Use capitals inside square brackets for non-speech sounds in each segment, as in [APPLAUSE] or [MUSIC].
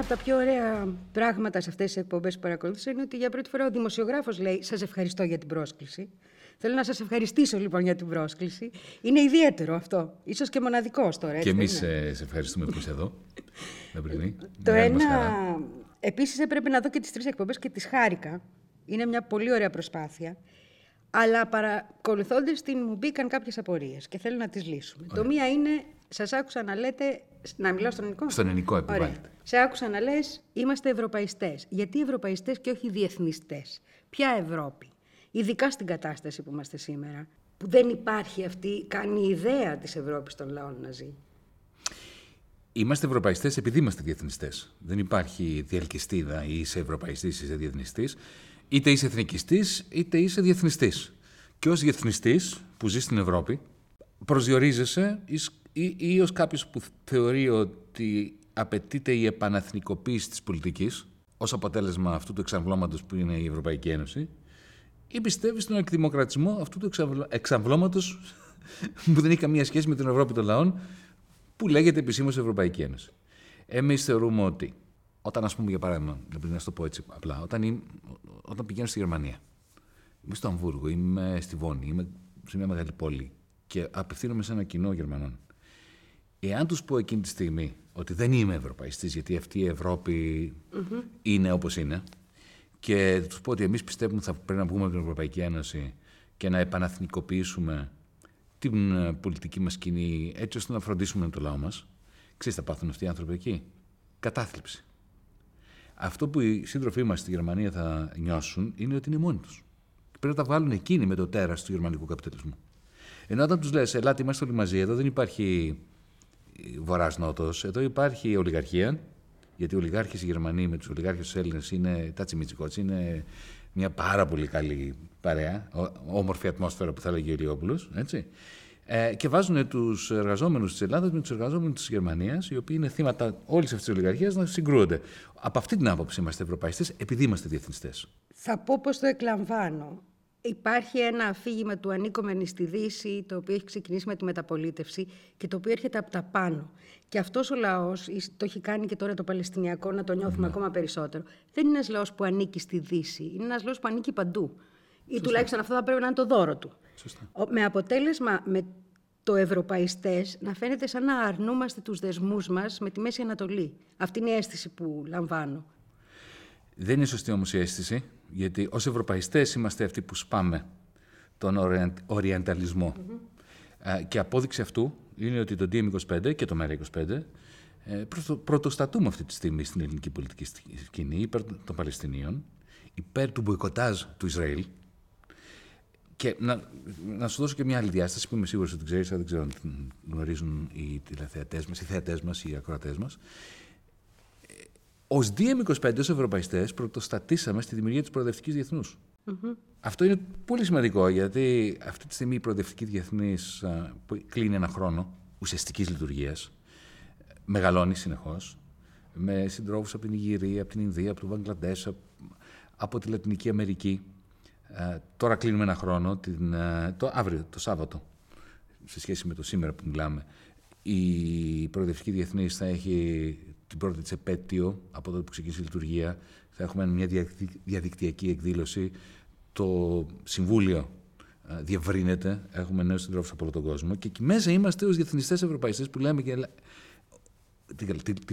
Ένα από τα πιο ωραία πράγματα σε αυτές τις εκπομπές που παρακολούθησα είναι ότι για πρώτη φορά ο δημοσιογράφος λέει: Σας ευχαριστώ για την πρόσκληση. Θέλω να σας ευχαριστήσω λοιπόν για την πρόσκληση. Είναι ιδιαίτερο αυτό. σω και μοναδικό τώρα. Και εμείς σε ευχαριστούμε που είσαι εδώ. [LAUGHS] Το ένα. Επίσης έπρεπε να δω και τις τρεις εκπομπές και τις χάρηκα. Είναι μια πολύ ωραία προσπάθεια. Αλλά παρακολουθώντας την μου μπήκαν κάποιες απορίες και θέλω να τις λύσουμε. Το μία είναι, σας άκουσα να λέτε. Να μιλάω στον ελληνικό; Στον ελληνικό επιβάλλεται. Σε άκουσα να λες, είμαστε ευρωπαϊστές. Γιατί ευρωπαϊστές και όχι διεθνιστές; Ποια Ευρώπη; Ειδικά στην κατάσταση που είμαστε σήμερα. Που δεν υπάρχει αυτή καν η ιδέα της Ευρώπης των λαών να ζει. Είμαστε ευρωπαϊστές επειδή είμαστε διεθνιστές. Δεν υπάρχει διαλκυστίδα ή είσαι ευρωπαϊστής ή είσαι διεθνιστής. Είτε είσαι εθνικιστής είτε είσαι διεθνιστής. Και ως διεθνιστής που ζει στην Ευρώπη, προσδιορίζεσαι ή, ή ως κάποιος που θεωρεί ότι απαιτείται η επαναθνικοποίηση της πολιτικής ως αποτέλεσμα αυτού του εξαμβλώματος που είναι η Ευρωπαϊκή Ένωση, ή πιστεύει στον εκδημοκρατισμό αυτού του εξαμβλώματος [LAUGHS] που δεν έχει καμία σχέση με την Ευρώπη των λαών, που λέγεται επισήμως Ευρωπαϊκή Ένωση. Εμείς θεωρούμε ότι όταν, ας πούμε, για παράδειγμα, να το πω έτσι απλά, όταν, όταν πηγαίνω στη Γερμανία, είμαι στο Αμβούργο, είμαι στη Βόνη, είμαι σε μια μεγάλη πόλη και απευθύνομαι σε ένα κοινό Γερμανών. Εάν τους πω εκείνη τη στιγμή ότι δεν είμαι Ευρωπαϊστής, γιατί αυτή η ευρωπη είναι όπως είναι, και τους πω ότι εμείς πιστεύουμε ότι θα πρέπει να βγούμε από την Ευρωπαϊκή Ένωση και να επαναθνικοποιήσουμε την ε, πολιτική μας σκηνή έτσι ώστε να φροντίσουμε το λαό μας. Ξέρετε, θα πάθουν αυτοί οι άνθρωποι εκεί. Κατάθλιψη. Αυτό που οι σύντροφοί μας στη Γερμανία θα νιώσουν είναι ότι είναι μόνοι τους. Πρέπει να τα βγάλουν εκείνοι με το τέρας του γερμανικού καπιταλισμού. Ενώ όταν τους λες, Ελάτε, είμαστε όλοι μαζί, εδώ δεν υπάρχει βορρά-νότο, εδώ υπάρχει ολιγαρχία. Γιατί οι ολιγάρχες οι Γερμανοί με τους ολιγάρχες τους Έλληνες είναι τα τσιμιτσικότσι, είναι μια πάρα πολύ καλή παρέα, όμορφη ατμόσφαιρα που θα έλεγε ο Ηλιόπουλος. Ε, και βάζουν τους εργαζόμενους της Ελλάδας με τους εργαζόμενους της Γερμανίας, οι οποίοι είναι θύματα όλης αυτής της ολιγαρχίας, να συγκρούονται. Από αυτή την άποψη είμαστε ευρωπαϊστές, επειδή είμαστε διεθνιστέ. Θα πω πώς το εκλαμβάνω. Υπάρχει ένα αφήγημα του ανήκομενη στη Δύση, το οποίο έχει ξεκινήσει με τη μεταπολίτευση και το οποίο έρχεται από τα πάνω. Και αυτός ο λαός, το έχει κάνει και τώρα το Παλαιστινιακό, να το νιώθουμε ναι. ακόμα περισσότερο, δεν είναι ένας λαός που ανήκει στη Δύση. Είναι ένας λαός που ανήκει παντού. Ή τουλάχιστον αυτό θα πρέπει να είναι το δώρο του. Σωστά. Με αποτέλεσμα με το ευρωπαϊστές να φαίνεται σαν να αρνούμαστε τους δεσμούς μας με τη Μέση Ανατολή. Αυτή είναι η αίσθηση που λαμβάνω. Δεν είναι σωστή όμως η αίσθηση, γιατί ως ευρωπαϊστές είμαστε αυτοί που σπάμε τον οριανταλισμό. Mm-hmm. Και απόδειξη αυτού είναι ότι το DM25 και το ΜΕΡΑ25 ε, πρωτοστατούμε αυτή τη στιγμή στην ελληνική πολιτική σκηνή υπέρ των Παλαιστινίων, υπέρ του μποϊκοτάζ του Ισραήλ, και να, να σου δώσω και μια άλλη διάσταση που είμαι σίγουρος ότι την ξέρει, δεν ξέρω αν την γνωρίζουν οι τηλεθεατές μας, οι θεατές μας, οι ακροατές μας. Ω DM25 ως Ευρωπαϊστές πρωτοστατήσαμε στη δημιουργία της προοδευτικής διεθνούς. Mm-hmm. Αυτό είναι πολύ σημαντικό γιατί αυτή τη στιγμή η προοδευτική διεθνής κλείνει ένα χρόνο ουσιαστικής λειτουργίας. Μεγαλώνει συνεχώς με συντρόφους από την Ιγυρία, από την Ινδία, από το Βαγκλαντέ, από τη Λατινική Αμερική. Ε, τώρα κλείνουμε ένα χρόνο, την, ε, το αύριο, το Σάββατο, σε σχέση με το σήμερα που μιλάμε. Η Προοδευτική Διεθνής θα έχει την πρώτη της επέτειο από τότε που ξεκίνησε η λειτουργία. Θα έχουμε μια διαδικτυακή εκδήλωση. Το Συμβούλιο ε, διευρύνεται. Έχουμε νέους συντρόφους από όλο τον κόσμο. Και εκεί μέσα είμαστε ως διεθνιστές Ευρωπαϊστές που λέμε και.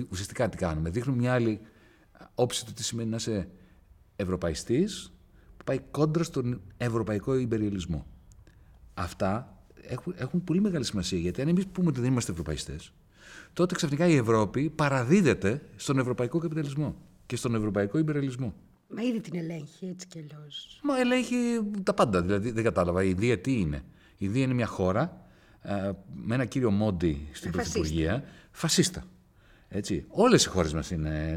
ουσιαστικά τι κάνουμε. Δείχνουμε μια άλλη όψη του τι σημαίνει να είσαι ευρωπαϊστής πάει κόντρα στον ευρωπαϊκό υπεριαλισμό. Αυτά έχουν, έχουν πολύ μεγάλη σημασία γιατί αν εμείς πούμε ότι δεν είμαστε ευρωπαϊστές, τότε ξαφνικά η Ευρώπη παραδίδεται στον ευρωπαϊκό καπιταλισμό και στον ευρωπαϊκό υπεριαλισμό. Μα ήδη την ελέγχει έτσι κι αλλιώς. Μα ελέγχει τα πάντα. Δηλαδή δεν κατάλαβα. Η Ινδία τι είναι. Η Ινδία είναι μια χώρα ε, με ένα κύριο Μόντι στην Πρωθυπουργία. Φασίστα. Έτσι. Όλες οι χώρες μας είναι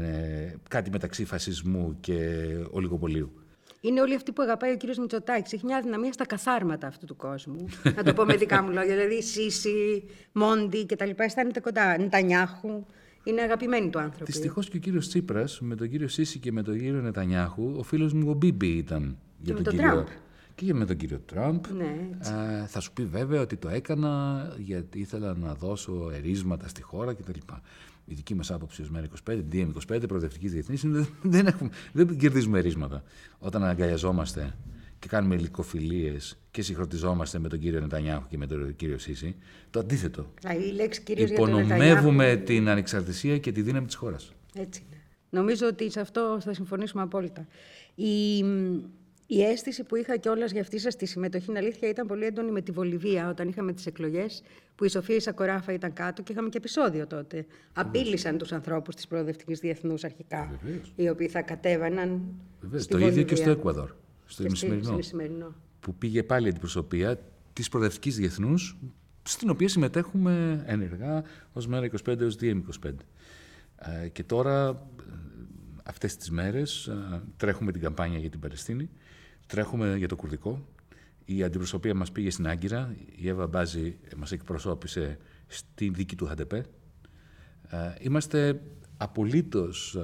ε, κάτι μεταξύ φασισμού και ολιγοπολίου είναι όλοι αυτοί που αγαπάει ο κύριος Μητσοτάκης. Έχει μια αδυναμία στα καθάρματα αυτού του κόσμου. [LAUGHS] να το πω με δικά μου λόγια. Δηλαδή, Σίση, Μόντι κτλ. Αισθάνεται κοντά. Νετανιάχου. Είναι αγαπημένοι του άνθρωποι. Δυστυχώς και ο κύριος Τσίπρας με τον κύριο Σίση και με τον κύριο Νετανιάχου, ο φίλος μου ο Μπίμπι ήταν για τον, τον κύριο. Τραμπ. και με τον κύριο Τραμπ. Ναι, ε, θα σου πει βέβαια ότι το έκανα γιατί ήθελα να δώσω ερίσματα στη χώρα κτλ. Η δική μας άποψη ως ΜΕΡΑ25, DM25, προοδευτική διεθνής, δεν, έχουμε, δεν κερδίζουμε ερίσματα. Όταν αγκαλιαζόμαστε και κάνουμε υλικοφιλίες και συγχρονιζόμαστε με τον κύριο Νετανιάχου και με τον κύριο Σίση, το αντίθετο. Η λέξη Υπονομεύουμε την ανεξαρτησία και τη δύναμη της χώρας. Έτσι είναι. Νομίζω ότι σε αυτό θα συμφωνήσουμε απόλυτα. Η, η αίσθηση που είχα κιόλας για αυτή σας τη συμμετοχή, είναι αλήθεια, ήταν πολύ έντονη με τη Βολιβία όταν είχαμε τις εκλογές, που η Σοφία Ισακοράφα ήταν κάτω και είχαμε και επεισόδιο τότε. Απείλησαν τους ανθρώπους της Προοδευτικής Διεθνούς αρχικά, οι οποίοι θα κατέβαιναν. Βεβαίως. Το ίδιο και στο Εκουαδόρ, στο ημισημερινό. Που πήγε πάλι η αντιπροσωπεία της Προοδευτικής Διεθνούς, στην οποία συμμετέχουμε ενεργά ως μέρα 25 έως DM25. Ε, και τώρα, ε, αυτές τις μέρες, ε, τρέχουμε την καμπάνια για την Παλαιστίνη, τρέχουμε για το κουρδικό. Η αντιπροσωπεία μας πήγε στην Άγκυρα, η Εύα Μπάζη μας εκπροσώπησε στην δίκη του ΧΑΤΕΠΕ. Είμαστε απολύτως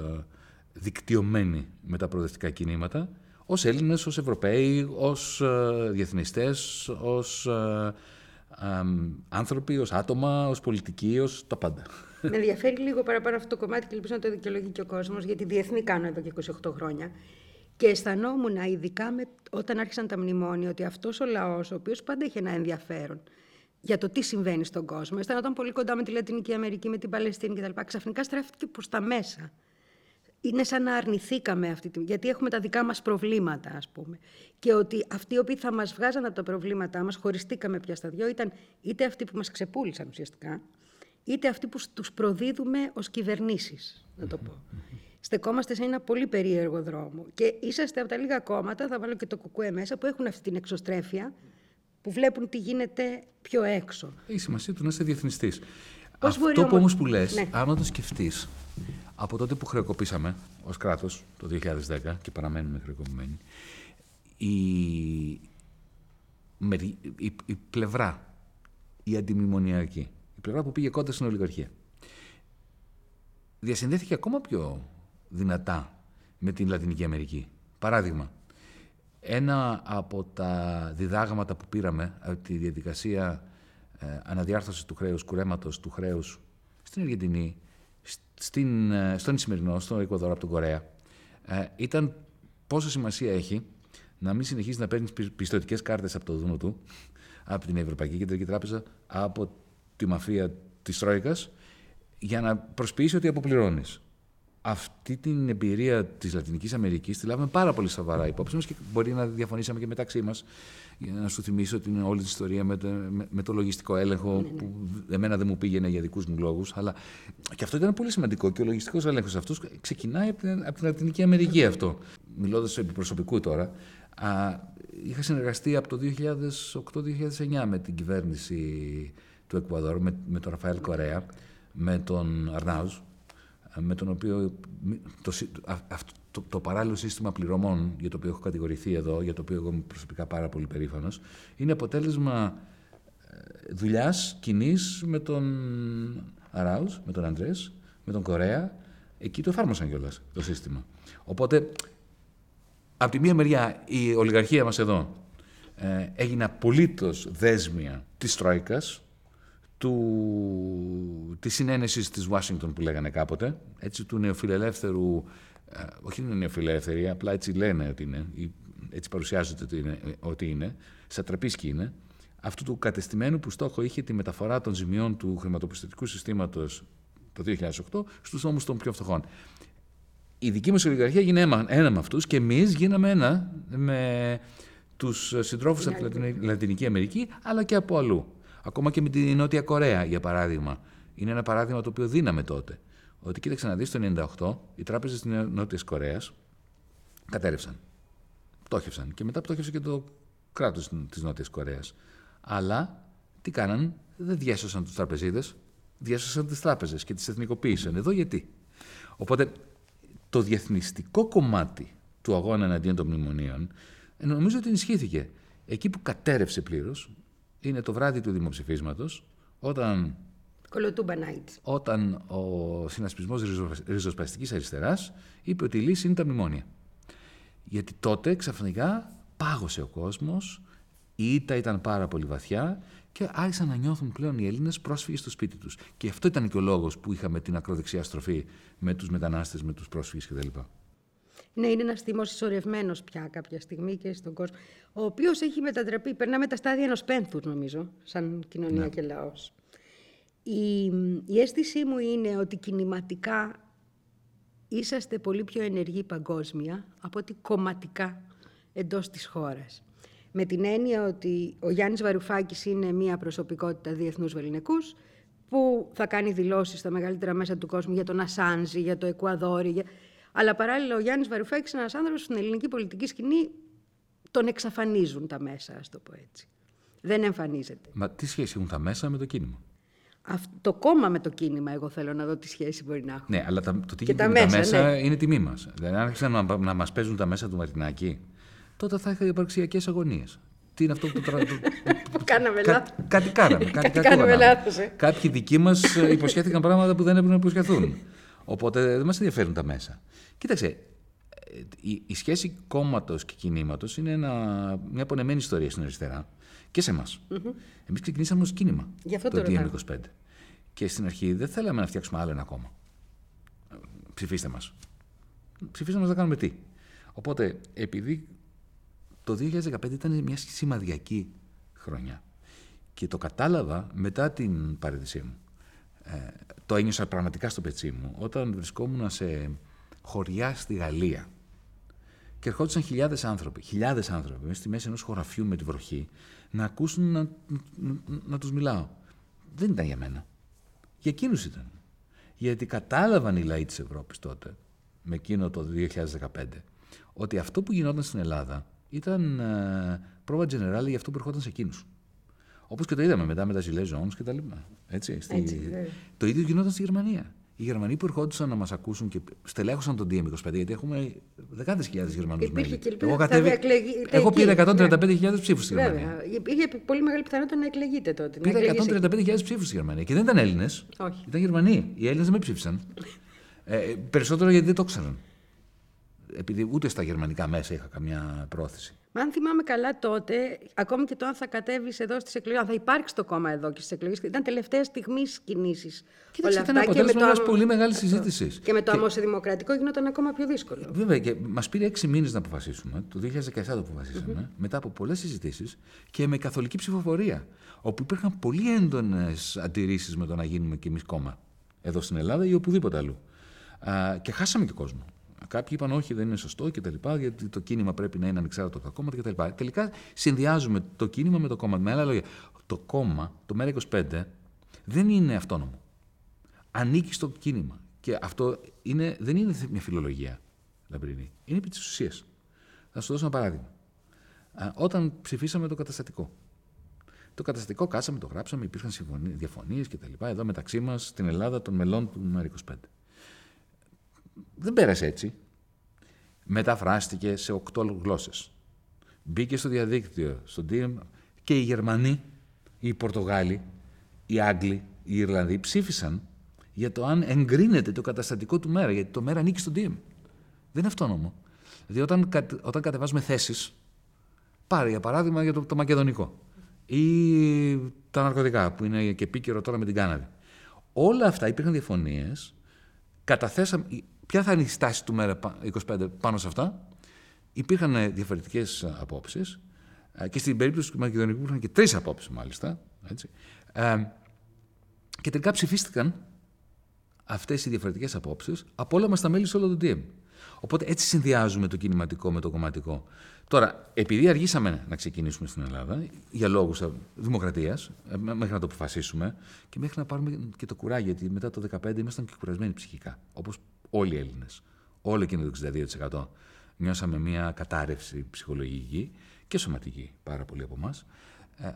δικτυωμένοι με τα προοδευτικά κινήματα, ως Έλληνες, ως Ευρωπαίοι, ως διεθνιστές, ως άνθρωποι, ως άτομα, ως πολιτικοί, ως τα πάντα. Με ενδιαφέρει λίγο παραπάνω αυτό το κομμάτι και ελπίζω να το δικαιολογεί και ο κόσμος, γιατί διεθνή κάνω εδώ και 28 χρόνια. Και αισθανόμουν, ειδικά με, όταν άρχισαν τα μνημόνια, ότι αυτός ο λαός, ο οποίος πάντα είχε ένα ενδιαφέρον για το τι συμβαίνει στον κόσμο, αισθανόταν πολύ κοντά με τη Λατινική Αμερική, με την Παλαιστίνη κτλ. Ξαφνικά στράφηκε προς τα μέσα. Είναι σαν να αρνηθήκαμε αυτή τη. γιατί έχουμε τα δικά μας προβλήματα, ας πούμε. Και ότι αυτοί οι οποίοι θα μας βγάζαν από τα προβλήματά μας, χωριστήκαμε πια στα δυο, ήταν είτε αυτοί που μας ξεπούλησαν ουσιαστικά, είτε αυτοί που τους προδίδουμε ως κυβερνήσεις, να το πω. Στεκόμαστε σε ένα πολύ περίεργο δρόμο. Και είσαστε από τα λίγα κόμματα, θα βάλω και το κουκουέ μέσα, που έχουν αυτή την εξωστρέφεια, που βλέπουν τι γίνεται πιο έξω. Έχει σημασία του να είσαι διεθνιστής. Αυτό που όμω που λες, ναι. αν το σκεφτείς, από τότε που χρεοκοπήσαμε ως κράτος το 2010 και παραμένουμε χρεοκοπημένοι, η, η, η πλευρά, η αντιμνημονιακή, η πλευρά που πήγε κοντά στην ολιγαρχία. Διασυνδέθηκε ακόμα πιο δυνατά με την Λατινική Αμερική. Παράδειγμα, ένα από τα διδάγματα που πήραμε από τη διαδικασία ε, αναδιάρθρωσης του χρέους, κουρέματος του χρέους στην Αργεντινή, στην, ε, στον Ισημερινό, στο Εκουαδόρο από τον Κορέα, ε, ήταν πόσο σημασία έχει να μην συνεχίσει να παίρνεις πιστοτικές κάρτες από το Δούνο του, από την Ευρωπαϊκή Κεντρική Τράπεζα, από τη μαφία της Τρόικας για να προσποιήσει ότι αποπληρώνεις. Αυτή την εμπειρία της Λατινικής Αμερικής τη λάβουμε πάρα πολύ σοβαρά υπόψη μας και μπορεί να διαφωνήσαμε και μεταξύ μας. Για να σου θυμίσω ότι είναι όλη την ιστορία με το, με, το λογιστικό έλεγχο, ναι, ναι. που εμένα δεν μου πήγαινε για δικούς μου λόγους. Αλλά και αυτό ήταν πολύ σημαντικό. Και ο λογιστικός έλεγχος αυτός ξεκινάει από την, από την Λατινική Αμερική αυτό. Μιλώντας επί προσωπικού τώρα, α, είχα συνεργαστεί από το 2008-2009 με την κυβέρνηση του Εκουαδόρ με, με τον Ραφαέλ Κορέα, με τον Αρνάουζ, με τον οποίο το, αυτό, το, το, παράλληλο σύστημα πληρωμών για το οποίο έχω κατηγορηθεί εδώ, για το οποίο εγώ είμαι προσωπικά πάρα πολύ περήφανος, είναι αποτέλεσμα ε, δουλειάς κοινής με τον Αράουζ, με τον Αντρέ, με τον Κορέα. Εκεί το εφάρμοσαν κιόλας το σύστημα. Οπότε, από τη μία μεριά, η ολιγαρχία μας εδώ ε, έγινε απολύτως δέσμια της Τρόικας, του, της συνένεσης της Ουάσιγκτον που λέγανε κάποτε, έτσι, του νεοφιλελεύθερου, ε, όχι είναι νεοφιλελεύθερη, απλά έτσι λένε ότι είναι, έτσι παρουσιάζεται ότι είναι, ότι είναι σατραπίσκι είναι, αυτού του κατεστημένου που στόχο είχε τη μεταφορά των ζημιών του χρηματοπιστωτικού συστήματος το 2008 στους ώμους των πιο φτωχών. Η δική μας ολιγαρχία έγινε ένα με αυτούς και εμείς γίναμε ένα με τους συντρόφους από τη Λατινική Αμερική αλλά και από αλλού. Ακόμα και με τη Νότια Κορέα, για παράδειγμα. Είναι ένα παράδειγμα το οποίο δίναμε τότε. Ότι κοίταξε να δεις το 1998 οι τράπεζες της Νότιας Κορέας κατέρευσαν. Πτώχευσαν. Και μετά πτώχευσε και το κράτος της Νότιας Κορέας. Αλλά τι κάναν, δεν διέσωσαν τους τραπεζίδε, διέσωσαν τις τράπεζες και τις εθνικοποίησαν. Εδώ γιατί; Οπότε το διεθνιστικό κομμάτι του αγώνα εναντίον των μνημονίων νομίζω ότι ενισχύθηκε. Εκεί που κατέρευσε πλήρως είναι το βράδυ του δημοψηφίσματος, όταν, όταν ο συνασπισμός ριζοσπαστικής αριστεράς είπε ότι η λύση είναι τα μνημόνια. Γιατί τότε ξαφνικά πάγωσε ο κόσμος, η ήττα ήταν πάρα πολύ βαθιά και άρχισαν να νιώθουν πλέον οι Έλληνες πρόσφυγες στο σπίτι τους. Και αυτό ήταν και ο λόγος που είχαμε την ακροδεξιά στροφή με τους μετανάστες, με τους πρόσφυγες κτλ. Ναι, είναι ένας θυμός ισορρευμένος πια κάποια στιγμή και στον κόσμο, ο οποίος έχει μετατραπεί, περνάμε τα στάδια ενός πένθους, νομίζω, σαν κοινωνία ναι. και λαός. Η, η αίσθησή μου είναι ότι κινηματικά είσαστε πολύ πιο ενεργοί παγκόσμια από ότι κομματικά εντός της χώρας. Με την έννοια ότι ο Γιάννης Βαρουφάκης είναι μια προσωπικότητα διεθνούς βεληνικούς που θα κάνει δηλώσεις στα μεγαλύτερα μέσα του κόσμου για τον Ασάνζη, για το Εκουαδόρι. Για... Αλλά παράλληλα ο Γιάννης Βαρουφάκης είναι ένας άνθρωπος στην ελληνική πολιτική σκηνή τον εξαφανίζουν τα μέσα, ας το πω έτσι. Δεν εμφανίζεται. Μα τι σχέση έχουν τα μέσα με το κίνημα; το κόμμα με το κίνημα, εγώ θέλω να δω τι σχέση μπορεί να έχουν. Ναι, αλλά τα, το τι γίνεται τα μέσα, μέσα ναι. είναι τιμή μας. Δηλαδή, αν άρχισαν να, να μας παίζουν τα μέσα του Μαρτινάκη, τότε θα είχα υπαρξιακές αγωνίες. Τι είναι αυτό που το [LAUGHS] Που κάναμε λάθος. Κάτι κάναμε. Κάτι κάναμε λάθος. Ε. Κάποιοι δικοί μας ε, [LAUGHS] υποσχέθηκαν πράγματα που δεν έπρεπε να υποσχεθούν. Οπότε δεν μας ενδιαφέρουν τα μέσα. Κοίταξε, ε, η, η σχέση κόμματος και κινήματος είναι ένα, μια απονεμένη ιστορία στην αριστερά και σε εμάς. Mm-hmm. Εμείς ξεκινήσαμε ως κίνημα Γι αυτό το, το 25 Και στην αρχή δεν θέλαμε να φτιάξουμε άλλο ένα κόμμα. Ψηφίστε μας. Ψηφίστε μας να κάνουμε τι. Οπότε, επειδή το 2015 ήταν μια σημαδιακή χρονιά. Και το κατάλαβα μετά την παρέτησή μου. Ε, το ένιωσα πραγματικά στο πετσί μου όταν βρισκόμουν σε χωριά στη Γαλλία και ερχόντουσαν χιλιάδες άνθρωποι, χιλιάδες άνθρωποι, στη μέση ενός χωραφιού με τη βροχή, να ακούσουν να, να, να τους μιλάω. Δεν ήταν για μένα. Για εκείνους ήταν. Γιατί κατάλαβαν οι λαοί της Ευρώπης τότε, με εκείνο το 2015, ότι αυτό που γινόταν στην Ελλάδα ήταν ε, πρόβα generale για αυτό που ερχόταν σε εκείνους. Όπως και το είδαμε μετά με τα Gilets Jaunes και τα λοιπά. Έτσι, στη... Έτσι, το ίδιο γινόταν στη Γερμανία. Οι Γερμανοί που ερχόντουσαν να μας ακούσουν και στελέχωσαν τον DM25, γιατί έχουμε δεκάδες χιλιάδες Γερμανούς μέλη. Εγώ, κατέβη... Εγώ πήρα 135.000 ναι. ψήφους στη Γερμανία. Βέβαια. Είχε πολύ μεγάλη πιθανότητα να εκλεγείτε τότε. Πήρα 135.000 ψήφους στη Γερμανία. Και δεν ήταν Έλληνες. Ήταν Γερμανοί. Οι Έλληνες δεν με ψήφισαν. ε, περισσότερο γιατί δεν το ξέραν επειδή ούτε στα γερμανικά μέσα είχα καμιά πρόθεση. Μα αν θυμάμαι καλά τότε, ακόμη και το αν θα κατέβεις εδώ στις εκλογές, αν θα υπάρξει το κόμμα εδώ και στις εκλογές, ήταν τελευταία στιγμή κινήσεις. Κοίταξε, ήταν αποτέλεσμα μιας πολύ μεγάλης συζήτησης. Και με το και... δημοκρατικό γινόταν ακόμα πιο δύσκολο. Βέβαια, και μας πήρε έξι μήνες να αποφασίσουμε. Το 2017 το αποφασίσαμε, μετά από πολλές συζητήσεις και με καθολική ψηφοφορία. Όπου υπήρχαν πολύ έντονες αντιρρήσεις με το να γίνουμε κι εμείς κόμμα. Εδώ στην Ελλάδα ή οπουδήποτε αλλού. Α, και χάσαμε και κόσμο. Κάποιοι είπαν όχι, δεν είναι σωστό κτλ. Γιατί το κίνημα πρέπει να είναι ανεξάρτητο από τα κόμματα κτλ. Τελικά συνδυάζουμε το κίνημα με το κόμμα. Με άλλα λόγια, το κόμμα, το ΜΕΡΑ25, δεν είναι αυτόνομο. Ανήκει στο κίνημα. Και αυτό είναι, δεν είναι μια φιλολογία, Λαμπρινή. Είναι επί της ουσίας. Θα σου δώσω ένα παράδειγμα. Όταν ψηφίσαμε το καταστατικό. Το καταστατικό κάσαμε, το γράψαμε, υπήρχαν διαφωνίες κτλ. Εδώ μεταξύ μας στην Ελλάδα των μελών του ΜΕΡΑ25 δεν πέρασε έτσι. Μεταφράστηκε σε οκτώ γλώσσες. Μπήκε στο διαδίκτυο, στον DM και οι Γερμανοί, οι Πορτογάλοι, οι Άγγλοι, οι Ιρλανδοί ψήφισαν για το αν εγκρίνεται το καταστατικό του μέρα, γιατί το μέρα ανήκει στον DM. Δεν είναι αυτόνομο. Δηλαδή όταν, όταν κατεβάζουμε θέσεις, πάρε για παράδειγμα για το, το μακεδονικό ή τα ναρκωτικά που είναι και επίκαιρο τώρα με την Κάναδη. Όλα αυτά υπήρχαν διαφωνίες, καταθέσαμε, Ποια θα είναι η στάση του ΜΕΡΑ25 πάνω σε αυτά. Υπήρχαν ε, διαφορετικές ε, απόψεις ε, και στην περίπτωση του Μακεδονικού υπήρχαν και τρεις απόψεις μάλιστα. Έτσι. και τελικά ψηφίστηκαν αυτές οι διαφορετικές απόψεις από όλα μας τα μέλη σε όλο το DM. Οπότε έτσι συνδυάζουμε το κινηματικό με το κομματικό. Τώρα, επειδή αργήσαμε να ξεκινήσουμε στην Ελλάδα, για λόγους δημοκρατίας, μέχρι να το αποφασίσουμε και μέχρι να πάρουμε και το κουράγιο, γιατί μετά το 2015 ήμασταν και κουρασμένοι ψυχικά. Όπως όλοι οι Έλληνες, όλο εκείνο το 62% νιώσαμε μια κατάρρευση ψυχολογική και σωματική πάρα πολλοί από εμάς. Ε,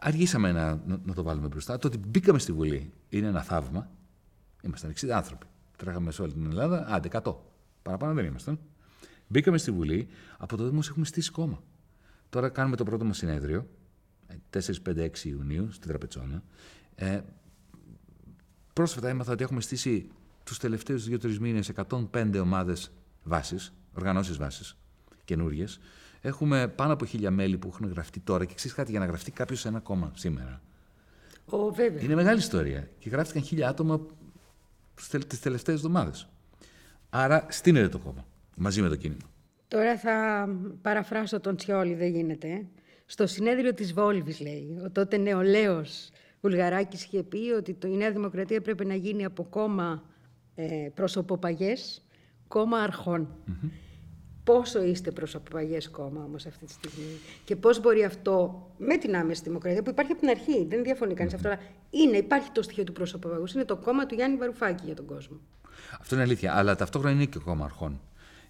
αργήσαμε να, να, το βάλουμε μπροστά. Το ότι μπήκαμε στη Βουλή είναι ένα θαύμα. Ήμασταν 60 άνθρωποι. Τρέχαμε σε όλη την Ελλάδα. Άντε, 100. Παραπάνω δεν ήμασταν. Μπήκαμε στη Βουλή. Από τότε όμως έχουμε στήσει κόμμα. Τώρα κάνουμε το πρώτο μας συνέδριο. 4-5-6 Ιουνίου στην Τραπετσόνα. Ε, πρόσφατα έμαθα ότι έχουμε στήσει τους τελευταίους δύο-τρεις μήνες 105 ομάδες βάσης, οργανώσεις βάσης. καινούριες. Έχουμε πάνω από χίλια μέλη που έχουν γραφτεί τώρα και ξέρεις κάτι, για να γραφτεί κάποιος σε ένα κόμμα σήμερα. Ο, βέβαια. Είναι μεγάλη ιστορία. Και γράφτηκαν χίλια άτομα τις τελευταίες εβδομάδες. Άρα στείνεται το κόμμα μαζί με το κίνημα. Τώρα θα παραφράσω τον Τσιόλη, δεν γίνεται. ε. Στο συνέδριο της Βόλβης, λέει, ο τότε νεολαίος Βουλγαράκης είχε πει ότι το, η Νέα Δημοκρατία πρέπει να γίνει από κόμμα ε, προσωποπαγές, κόμμα αρχών. Πόσο είστε προσωποπαγές κόμμα όμως αυτή τη στιγμή και πώς μπορεί αυτό με την άμεση δημοκρατία που υπάρχει από την αρχή, δεν διαφωνεί κανείς αυτό, αλλά είναι, υπάρχει το στοιχείο του προσωποπαγούς, είναι το κόμμα του Γιάννη Βαρουφάκη για τον κόσμο. Αυτό είναι αλήθεια. Αλλά ταυτόχρονα είναι και κόμμα αρχών.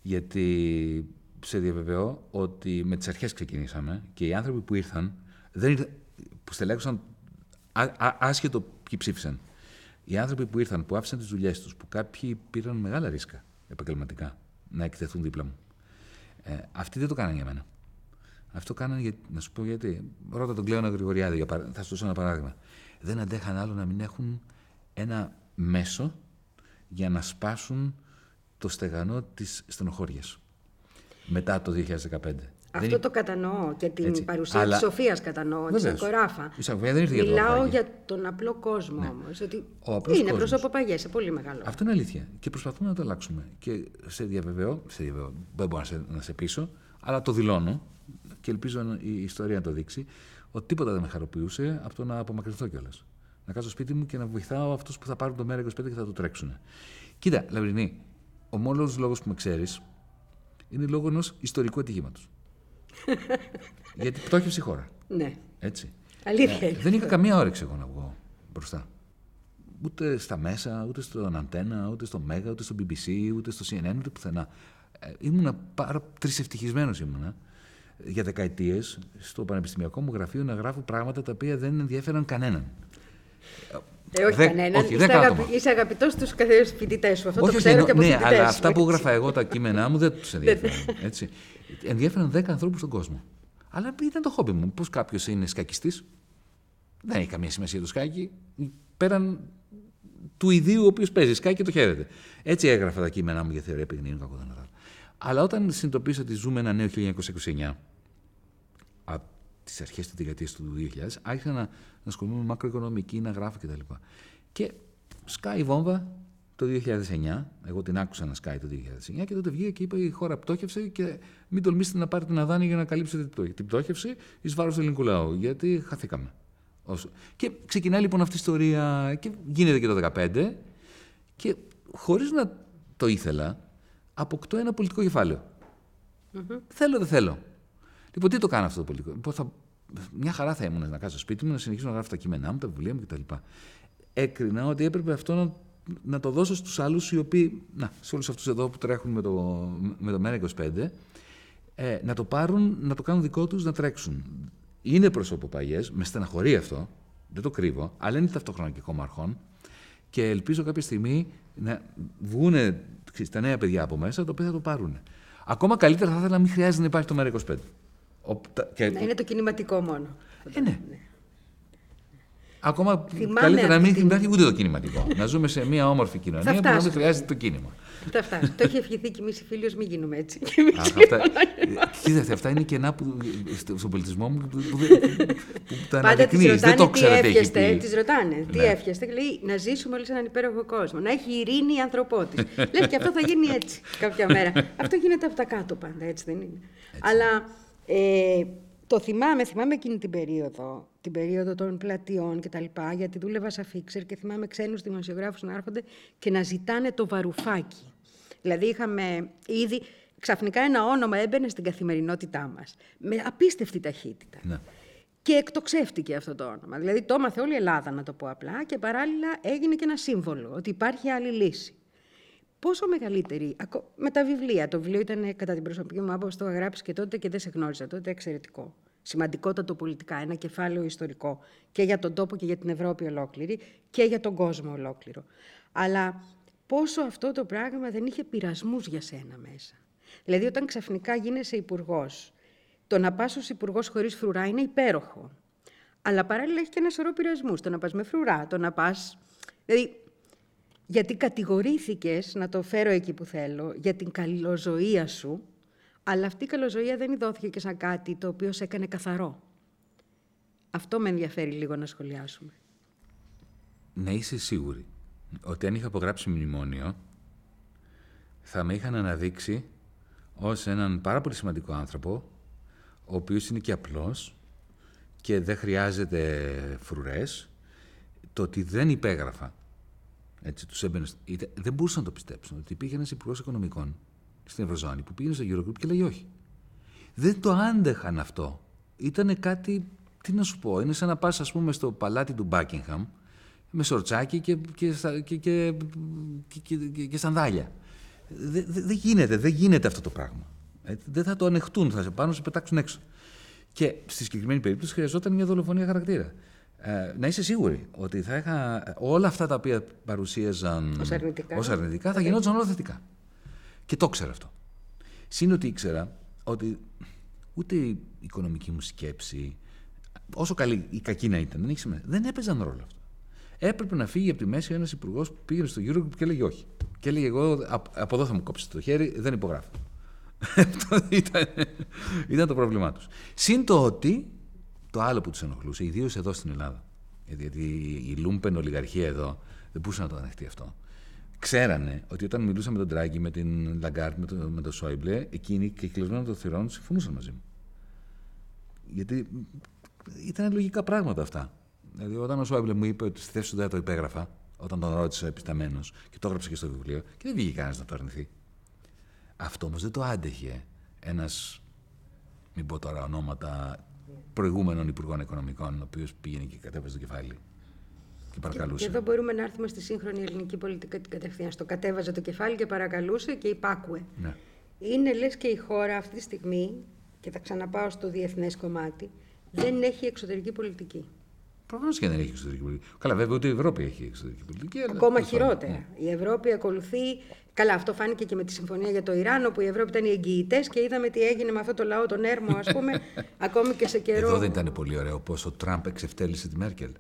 Γιατί σε διαβεβαιώ ότι με τις αρχές ξεκινήσαμε και οι άνθρωποι που ήρθαν, δεν ήρθαν που στελέχωσαν α, α, άσχετο ποιοι ψήφισαν. Οι άνθρωποι που ήρθαν, που άφησαν τις δουλειές τους, που κάποιοι πήραν μεγάλα ρίσκα επαγγελματικά να εκτεθούν δίπλα μου. Ε, αυτοί δεν το κάνανε για μένα. Αυτό κάνανε για, να σου πω γιατί. Ρώτα τον Κλέωνα Γρηγοριάδη, για παρα... θα σου δώσω ένα παράδειγμα. Δεν αντέχαν άλλο να μην έχουν ένα μέσο για να σπάσουν το στεγανό της στενοχώριας μετά το 2015. Αυτό Δεν το κατανοώ και την Έτσι. παρουσία Αλλά- της Σοφίας κατανοώ, της Βεβαίως. Ακοράφα. Η Σοφία δεν ήρθε για το Μιλάω Βαρουφάκη. για τον απλό κόσμο όμως, ότι Ο απλός είναι κόσμος. προσωποπαγές σε πολύ μεγάλο. Αυτό είναι αλήθεια. Και προσπαθούμε να το αλλάξουμε. Και σε διαβεβαιώ, σε διαβεβαιώ δεν μπορώ να σε, να σε πείσω, αλλά το δηλώνω και ελπίζω να- η ιστορία να το δείξει, ότι τίποτα δεν με χαροποιούσε από το να απομακρυνθώ κιόλας. Να κάτσω σπίτι μου και να βοηθάω αυτούς που θα πάρουν το μέρα 25 και θα το τρέξουν. Κοίτα, Λαμπρινή, ο μόνος λόγος που με ξέρεις είναι λόγω ενός ιστορικού ατυχήματος. [LAUGHS] Γιατί πτώχευσε η χώρα. Ναι, Έτσι. αλήθεια Ε, είναι. δεν είχα καμία όρεξη εγώ να βγω μπροστά. Ούτε στα μέσα, ούτε στον Αντένα, ούτε στο Μέγα, ούτε στο BBC, ούτε στο CNN, ούτε πουθενά. Ε, ήμουνα πάρα τρισευτυχισμένος ήμουνα ε, για δεκαετίες στο πανεπιστημιακό μου γραφείο να γράφω πράγματα τα οποία δεν ενδιαφέραν κανέναν. Ε, όχι Δεν- κανέναν. όχι, είσαι, δεν αγαπη... άτομα. είσαι αγαπητός στους καθένα φοιτητές σου. Αυτό το όχι, ξέρω και από ναι, φοιτητές αλλά σου, αυτά που έτσι. έγραφα εγώ τα κείμενά μου δεν τους [LAUGHS] ενδιαφέραν. έτσι. Ενδιαφέραν 10 ανθρώπους στον κόσμο. Αλλά ήταν το χόμπι μου. Πώς κάποιος είναι σκακιστής, δεν έχει καμία σημασία το σκάκι. Πέραν του ιδίου ο οποίος παίζει σκάκι και το χαίρεται. Έτσι έγραφα τα κείμενά μου για θεωρία επιγνύων κακό δεν αναλάβω. Αλλά όταν συνειδητοποίησα ότι ζούμε ένα νέο 1929, από τις αρχές της δεκαετίας του 2000, άρχισα να, να ασχολούμαι με μακροοικονομική, να γράφω κτλ. Και σκάει η βόμβα το 2009. Εγώ την άκουσα να σκάει το 2009 και τότε βγήκε και είπε: Η χώρα πτώχευσε και μην τολμήσετε να πάρετε ένα δάνειο για να καλύψετε την πτώχευση. Την πτώχευση εις βάρος του ελληνικού λαού. Γιατί χαθήκαμε. Όσο. Και ξεκινάει λοιπόν αυτή η ιστορία και γίνεται και το 2015 και χωρίς να το ήθελα αποκτώ ένα πολιτικό κεφάλαιο. Θέλω, δεν θέλω. Λοιπόν, τι το κάνω αυτό το πολιτικό; Λοιπόν, θα, μια χαρά θα ήμουν να κάτσω σπίτι μου, να συνεχίσω να γράφω τα κείμενά μου, τα βιβλία μου κτλ. Έκρινα ότι έπρεπε αυτό να, να το δώσω στους άλλους οι οποίοι, να, σε όλους αυτούς εδώ που τρέχουν με το, με το ΜΕΡΑ25, ε, να το πάρουν, να το κάνουν δικό τους, να τρέξουν. Είναι προσωποπαγιές, με στεναχωρεί αυτό, δεν το κρύβω, αλλά είναι ταυτόχρονα και κόμμα αρχών και ελπίζω κάποια στιγμή να βγουν τα νέα παιδιά από μέσα, τα οποία θα το πάρουν. Ακόμα καλύτερα θα ήθελα να μην χρειάζεται να υπάρχει το ΜΕΡΑ25. Ο- τα- και- Να είναι το κινηματικό μόνο. ε, ναι. Ακόμα Θυμάμαι καλύτερα να αυτή μην την- υπάρχει ούτε το κινηματικό. να ζούμε σε μια όμορφη κοινωνία που να μην φτάσουμε. χρειάζεται το κίνημα. Θα φτάσει. το έχει ευχηθεί και εμεί οι φίλοι, μην γίνουμε έτσι. Και εμείς Αχ, λίγο αυτά, να- κοίταξε, αυτά είναι κενά που, στο- στον πολιτισμό μου που, που, δεν- που τα Πάντα τη αναδεικνύεις. ρωτάνε Δεν το τι ξέρετε έχει εύχεστε. πει. Τη ρωτάνε τι Ναι. εύχεστε. Και λέει να ζήσουμε όλοι σε έναν υπέροχο κόσμο. Να έχει ειρήνη η ανθρωπότης. Λες και αυτό θα γίνει έτσι κάποια μέρα. αυτό γίνεται από τα κάτω πάντα, έτσι δεν είναι. Αλλά ε, το θυμάμαι, θυμάμαι εκείνη την περίοδο, την περίοδο των πλατιών και τα λοιπά, γιατί δούλευα σαν φίξερ και θυμάμαι ξένους δημοσιογράφους να έρχονται και να ζητάνε το βαρουφάκι. Δηλαδή είχαμε ήδη, ξαφνικά ένα όνομα έμπαινε στην καθημερινότητά μας, με απίστευτη ταχύτητα. Ναι. Και εκτοξεύτηκε αυτό το όνομα. Δηλαδή το έμαθε όλη η Ελλάδα, να το πω απλά, και παράλληλα έγινε και ένα σύμβολο ότι υπάρχει άλλη λύση. Πόσο μεγαλύτερη, ακο- με τα βιβλία. Το βιβλίο ήταν κατά την προσωπική μου άποψη, το είχα γράψει και τότε και δεν σε γνώριζα τότε, εξαιρετικό. Σημαντικότατο πολιτικά, ένα κεφάλαιο ιστορικό και για τον τόπο και για την Ευρώπη ολόκληρη και για τον κόσμο ολόκληρο. Αλλά πόσο αυτό το πράγμα δεν είχε πειρασμούς για σένα μέσα. Δηλαδή όταν ξαφνικά γίνεσαι υπουργός, το να πας ως υπουργός χωρίς φρουρά είναι υπέροχο. Αλλά παράλληλα έχει και ένα σωρό πειρασμούς. Το να πας με φρουρά, το να πας... Δηλαδή, γιατί κατηγορήθηκες, να το φέρω εκεί που θέλω, για την καλλιοζωία σου, Αλλά αυτή η καλοζωία δεν ειδώθηκε και σαν κάτι το οποίο σε έκανε καθαρό. Αυτό με ενδιαφέρει λίγο να σχολιάσουμε. Να είσαι σίγουρη ότι αν είχα απογράψει μνημόνιο, θα με είχαν αναδείξει ως έναν πάρα πολύ σημαντικό άνθρωπο, ο οποίος είναι και απλός και δεν χρειάζεται φρουρές. Το ότι δεν υπέγραφα, έτσι, τους έμπαινες, δεν μπορούσαν να το πιστέψουν, ότι υπήρχε ένας υπουργός οικονομικών στην Ευρωζώνη που πήγαινε στο Eurogroup και λέγει όχι. Δεν το άντεχαν αυτό. Ήταν κάτι, τι να σου πω, είναι σαν να πας ας πούμε στο παλάτι του Μπάκιγχαμ με σορτσάκι και, και, και, και, και, και σανδάλια. Δεν δε, γίνεται, δεν γίνεται αυτό το πράγμα. Ε, δεν θα το ανεχτούν, θα σε πάνω σε πετάξουν έξω. Και στη συγκεκριμένη περίπτωση χρειαζόταν μια δολοφονία χαρακτήρα. Ε, να είσαι σίγουρη ότι θα είχα, όλα αυτά τα οποία παρουσίαζαν ως αρνητικά, ως αρνητικά θα γινόταν όλα θετικά. Και το ήξερα αυτό. Συν ότι ήξερα ότι ούτε η οικονομική μου σκέψη, όσο καλή ή κακή να ήταν, δεν, δεν έπαιζαν ρόλο αυτό. Έπρεπε να φύγει από τη μέση ένας υπουργός που πήγαινε στο Eurogroup και έλεγε όχι. Και έλεγε: Εγώ από εδώ θα μου κόψετε το χέρι, δεν υπογράφω. [LAUGHS] Αυτό ήταν, ήταν το πρόβλημά τους. Συν το ότι το άλλο που τους ενοχλούσε, ιδίως εδώ στην Ελλάδα, γιατί η λούμπεν ολιγαρχία εδώ δεν μπορούσε να το ανεχτεί αυτό. Ξέρανε ότι όταν μιλούσα με τον Ντράγκι, με την Λαγκάρντ, με τον, με τον Σόιμπλε, εκείνοι και κεκλεισμένων των θυρών συμφωνούσαν μαζί μου. Γιατί ήταν λογικά πράγματα αυτά. Δηλαδή, όταν ο Σόιμπλε μου είπε ότι στη θέση του δεν το υπέγραφα, όταν τον ρώτησε επισταμένος και το έγραψε και στο βιβλίο, και δεν βγήκε κανένας να το αρνηθεί. Αυτό όμως δεν το άντεχε ένας, μην πω τώρα ονόματα, προηγούμενων υπουργών οικονομικών, ο οποίος πήγαινε και κατέβαζε το κεφάλι και παρακαλούσε. Και, εδώ μπορούμε να έρθουμε στη σύγχρονη ελληνική πολιτική κατευθείαν. Το κατέβαζε το κεφάλι και παρακαλούσε και υπάκουε. Ναι. Είναι λες και η χώρα αυτή τη στιγμή, και θα ξαναπάω στο διεθνές κομμάτι, δεν έχει εξωτερική πολιτική. Προφανώς και δεν έχει εξωτερική πολιτική. Καλά, βέβαια ούτε η Ευρώπη έχει εξωτερική πολιτική. Ακόμα χειρότερα. Ναι. Η Ευρώπη ακολουθεί. Καλά, αυτό φάνηκε και με τη συμφωνία για το Ιράν, όπου η Ευρώπη ήταν οι εγγυητές και είδαμε τι έγινε με αυτό το λαό, τον έρμο, ας πούμε, [LAUGHS] ακόμη και σε καιρό. Εδώ δεν ήταν πολύ ωραίο πώ ο Τραμπ εξευτέλισε τη Μέρκελ.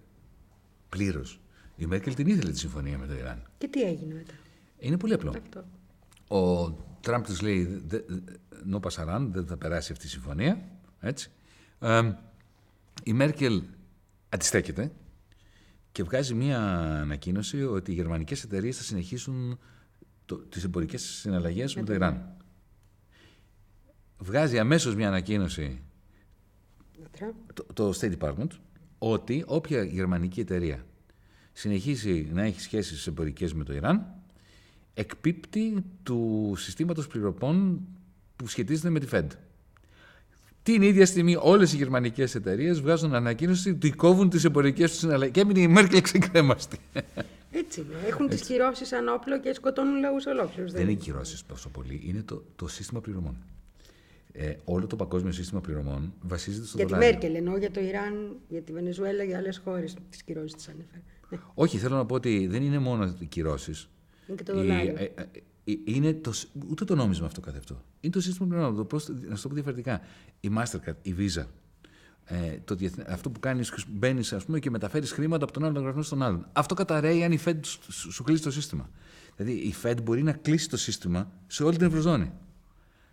Πλήρως. Η Μέρκελ την ήθελε τη συμφωνία με το Ιράν. Και τι έγινε μετά; Είναι πολύ απλό. Αυτό. Ο Τραμπ της λέει: Νο πασαράν, δεν θα περάσει αυτή η συμφωνία. Έτσι. Ε, η Μέρκελ αντιστέκεται και βγάζει μία ανακοίνωση ότι οι γερμανικές εταιρείες θα συνεχίσουν το, τις εμπορικές συναλλαγές με το Ιράν. Βγάζει αμέσως μία ανακοίνωση το, το State Department ότι όποια γερμανική εταιρεία συνεχίσει να έχει σχέσεις εμπορικές με το Ιράν εκπίπτει του συστήματος πληρωμών που σχετίζεται με τη Fed. Την ίδια στιγμή όλες οι γερμανικές εταιρείες βγάζουν ανακοίνωση ότι κόβουν τις εμπορικές τους συναλλαγέ. Και έμεινε η Μέρκελ ξεκρέμαστη. Έτσι είναι. Έχουν τις κυρώσεις σαν όπλο και σκοτώνουν λαούς ολόκληρους. Δεν είναι οι κυρώσεις τόσο πολύ. Είναι το, το σύστημα πληρωμών. Ε, όλο το παγκόσμιο σύστημα πληρωμών βασίζεται στο για δολάριο. Για τη Μέρκελ, εννοώ για το Ιράν, για τη Βενεζουέλα, για άλλες χώρες. Τις κυρώσεις τη ανέφερε. Ναι. Όχι, θέλω να πω ότι δεν είναι μόνο οι κυρώσεις. Είναι και το δολάριο. Ε, ε, ε, είναι το, ούτε το νόμισμα αυτό καθ' αυτό. Είναι το σύστημα πληρωμών. Το να σου το πω διαφορετικά. Η Mastercard, η Visa, ε, το διεθνέ, αυτό που κάνει, μπαίνει και μεταφέρει χρήματα από τον άλλο λογαριασμό στον άλλον. Αυτό καταραίει αν η Fed σου, σου κλείσει το σύστημα. Δηλαδή η Fed μπορεί να κλείσει το σύστημα σε όλη την Ευρωζώνη.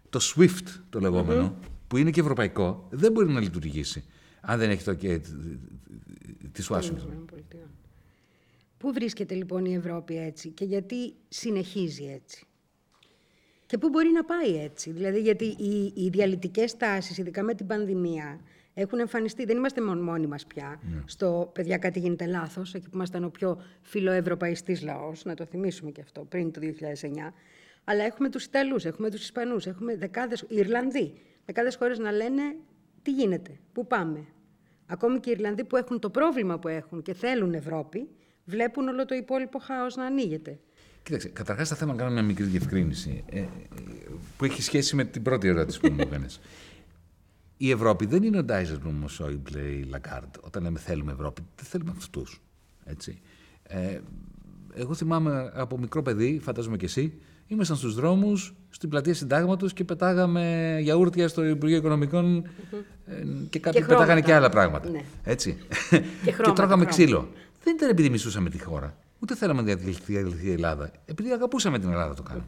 Το SWIFT, το λεγομενο που είναι και ευρωπαϊκό, δεν μπορεί να λειτουργήσει αν δεν έχει το και τη Ουάσιγκτον. Πού βρίσκεται λοιπόν η Ευρώπη έτσι και γιατί συνεχίζει έτσι; Και πού μπορεί να πάει έτσι; Δηλαδή γιατί οι, οι διαλυτικές τάσεις, ειδικά με την πανδημία, έχουν εμφανιστεί. Δεν είμαστε μόνο μόνοι μας πια. Ναι. Στο «Παιδιά κάτι γίνεται λάθος», εκεί που ήμασταν ο πιο φιλοευρωπαϊστής λαός, να το θυμίσουμε και αυτό, πριν το 2009. Αλλά έχουμε τους Ιταλούς, έχουμε τους Ισπανούς, έχουμε δεκάδες, οι Ιρλανδοί, δεκάδες χώρες να λένε τι γίνεται, πού πάμε. Ακόμη και οι Ιρλανδοί που έχουν το πρόβλημα που έχουν και θέλουν Ευρώπη, βλέπουν όλο το υπόλοιπο χάος να ανοίγεται. Κοίταξε, καταρχάς θα θέλω να κάνω μια μικρή διευκρίνηση ε, που έχει σχέση με την πρώτη ερώτηση που μου έκανες. Η Ευρώπη δεν είναι ο Ντάιζερμπλουμ, ο Σόιμπλε ή Λαγκάρντ. Όταν λέμε θέλουμε Ευρώπη, δεν θέλουμε αυτούς. Ε, εγώ θυμάμαι από μικρό παιδί, φαντάζομαι και εσύ, ήμασταν στους δρόμους, στην πλατεία Συντάγματος και πετάγαμε γιαούρτια στο Υπουργείο Οικονομικών ε, και κάποιοι και πετάγανε και άλλα πράγματα. Ναι. Έτσι. Και, και τρώγαμε ξύλο δεν ήταν επειδή μισούσαμε τη χώρα. Ούτε θέλαμε να διαδηλωθεί η Ελλάδα. Επειδή αγαπούσαμε την Ελλάδα το κάναμε.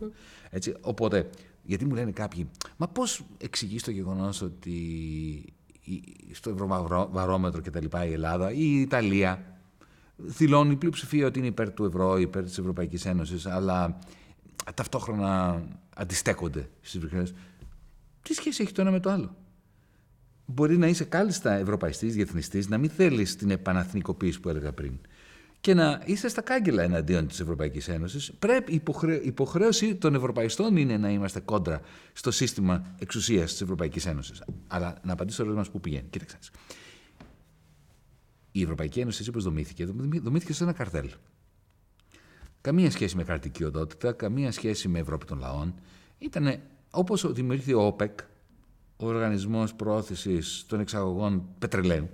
Έτσι, οπότε, Γιατί μου λένε κάποιοι, μα πώς εξηγείς το γεγονός ότι στο ευρωβαρόμετρο και τα λοιπά η Ελλάδα ή η Ιταλία δηλώνει η πλειοψηφία ότι είναι υπέρ του ευρώ, υπέρ της Ευρωπαϊκής Ένωσης, αλλά ταυτόχρονα αντιστέκονται στις Βρυξέλλες. Τι σχέση έχει το ένα με το άλλο; Μπορεί να είσαι κάλλιστα ευρωπαϊστής, διεθνιστής, να μην θέλεις την επαναθνικοποίηση που έλεγα πριν και να είσαι στα κάγκελα εναντίον της Ευρωπαϊκής Ένωσης. Πρέπει, υποχρέ, υποχρέωση των Ευρωπαϊστών είναι να είμαστε κόντρα στο σύστημα εξουσίας της Ευρωπαϊκής Ένωσης. Αλλά να απαντήσω στο ερώτημα που πηγαίνει. Κοίταξε. Η Ευρωπαϊκή Ένωση, έτσι όπω δομήθηκε, δομήθηκε σε ένα καρτέλ. Καμία σχέση με κρατική οντότητα, καμία σχέση με Ευρώπη των λαών. Ήταν όπως δημιουργήθηκε ο ΟΠΕΚ, ο Οργανισμός Προώθησης των Εξαγωγών Πετρελαίου,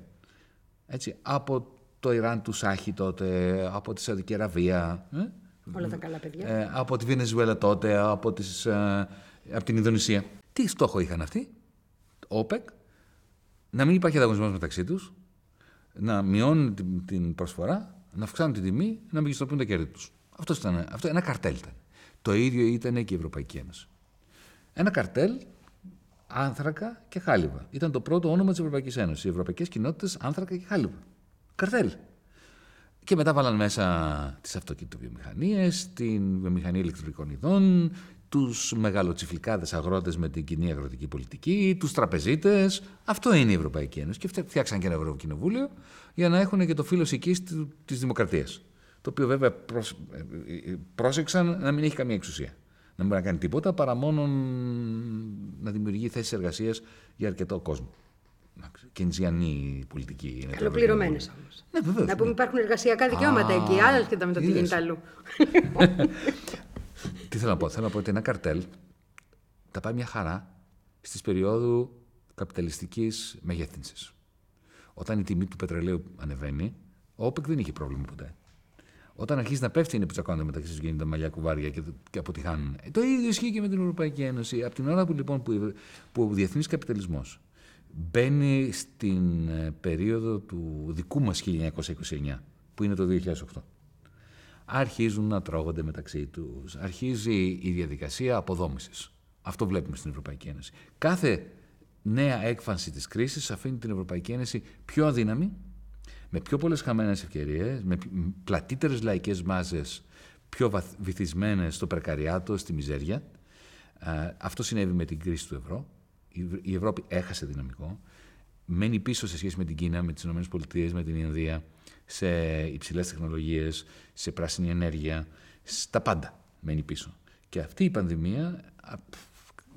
έτσι, από το Ιράν του Σάχη τότε, από τη Σαουδική Αραβία. Ε; Όλα τα καλά παιδιά. Ε, από τη Βενεζουέλα τότε, από, τις, ε, από την Ινδονησία. Τι στόχο είχαν αυτοί, ΟΠΕΚ, να μην υπάρχει ανταγωνισμός μεταξύ τους, να μειώνουν την, την προσφορά, να αυξάνουν την τιμή, να μεγιστοποιούν τα κέρδη τους. Αυτό ήταν αυτό, ένα καρτέλ ήταν. Το ίδιο ήταν και η Ευρωπαϊκή Ένωση. Ένα καρτέλ άνθρακα και χάλιβα. Ήταν το πρώτο όνομα της Ευρωπαϊκής Ένωσης. Οι Ευρωπαϊκές Κοινότητες άνθρακα και χάλιβα. Καρτέλ. Και μετά βάλαν μέσα τις αυτοκινητοβιομηχανίες, την βιομηχανία ηλεκτρονικών ειδών, τους μεγαλοτσιφλικάδες αγρότες με την κοινή αγροτική πολιτική, τους τραπεζίτες. Αυτό είναι η Ευρωπαϊκή Ένωση. Και φτιάξαν και ένα Ευρωκοινοβούλιο για να έχουν και το φύλλο οικής της δημοκρατίας. Το οποίο βέβαια πρόσεξαν να μην έχει καμία εξουσία. Να μην μπορεί να κάνει τίποτα παρά μόνο να δημιουργεί θέσεις εργασίας για αρκετό κόσμο κεντζιανή πολιτική. Καλοπληρωμένε όμως. Ναι, βεβαίως, να πούμε ναι. υπάρχουν εργασιακά δικαιώματα εκεί. Άλλα και με το τι γίνεται αλλού. [LAUGHS] τι θέλω να πω. Θέλω να πω ότι ένα καρτέλ τα πάει μια χαρά στις περιόδου καπιταλιστικής μεγέθυνσης. Όταν η τιμή του πετρελαίου ανεβαίνει, ο ΟΠΕΚ δεν είχε πρόβλημα ποτέ. Όταν αρχίζει να πέφτει, είναι που τσακώνονται μεταξύ τους, γίνεται μαλλιά κουβάρια και, και αποτυχάνουν. Ε, το ίδιο ισχύει και με την Ευρωπαϊκή Ένωση. Από την ώρα που, λοιπόν, που, που ο διεθνής καπιταλισμός μπαίνει στην ε, περίοδο του δικού μας 1929, που είναι το 2008. Αρχίζουν να τρώγονται μεταξύ τους, αρχίζει η διαδικασία αποδόμησης. Αυτό βλέπουμε στην Ευρωπαϊκή Ένωση. Κάθε νέα έκφανση της κρίσης αφήνει την Ευρωπαϊκή Ένωση πιο αδύναμη, με πιο πολλές χαμένες ευκαιρίες, με πλατύτερες λαϊκές μάζες πιο βυθισμένες στο περκαριάτο, στη μιζέρια. Ε, αυτό συνέβη με την κρίση του ευρώ η Ευρώπη έχασε δυναμικό, μένει πίσω σε σχέση με την Κίνα, με τις ΗΠΑ, με την Ινδία, σε υψηλές τεχνολογίες, σε πράσινη ενέργεια, στα πάντα μένει πίσω. Και αυτή η πανδημία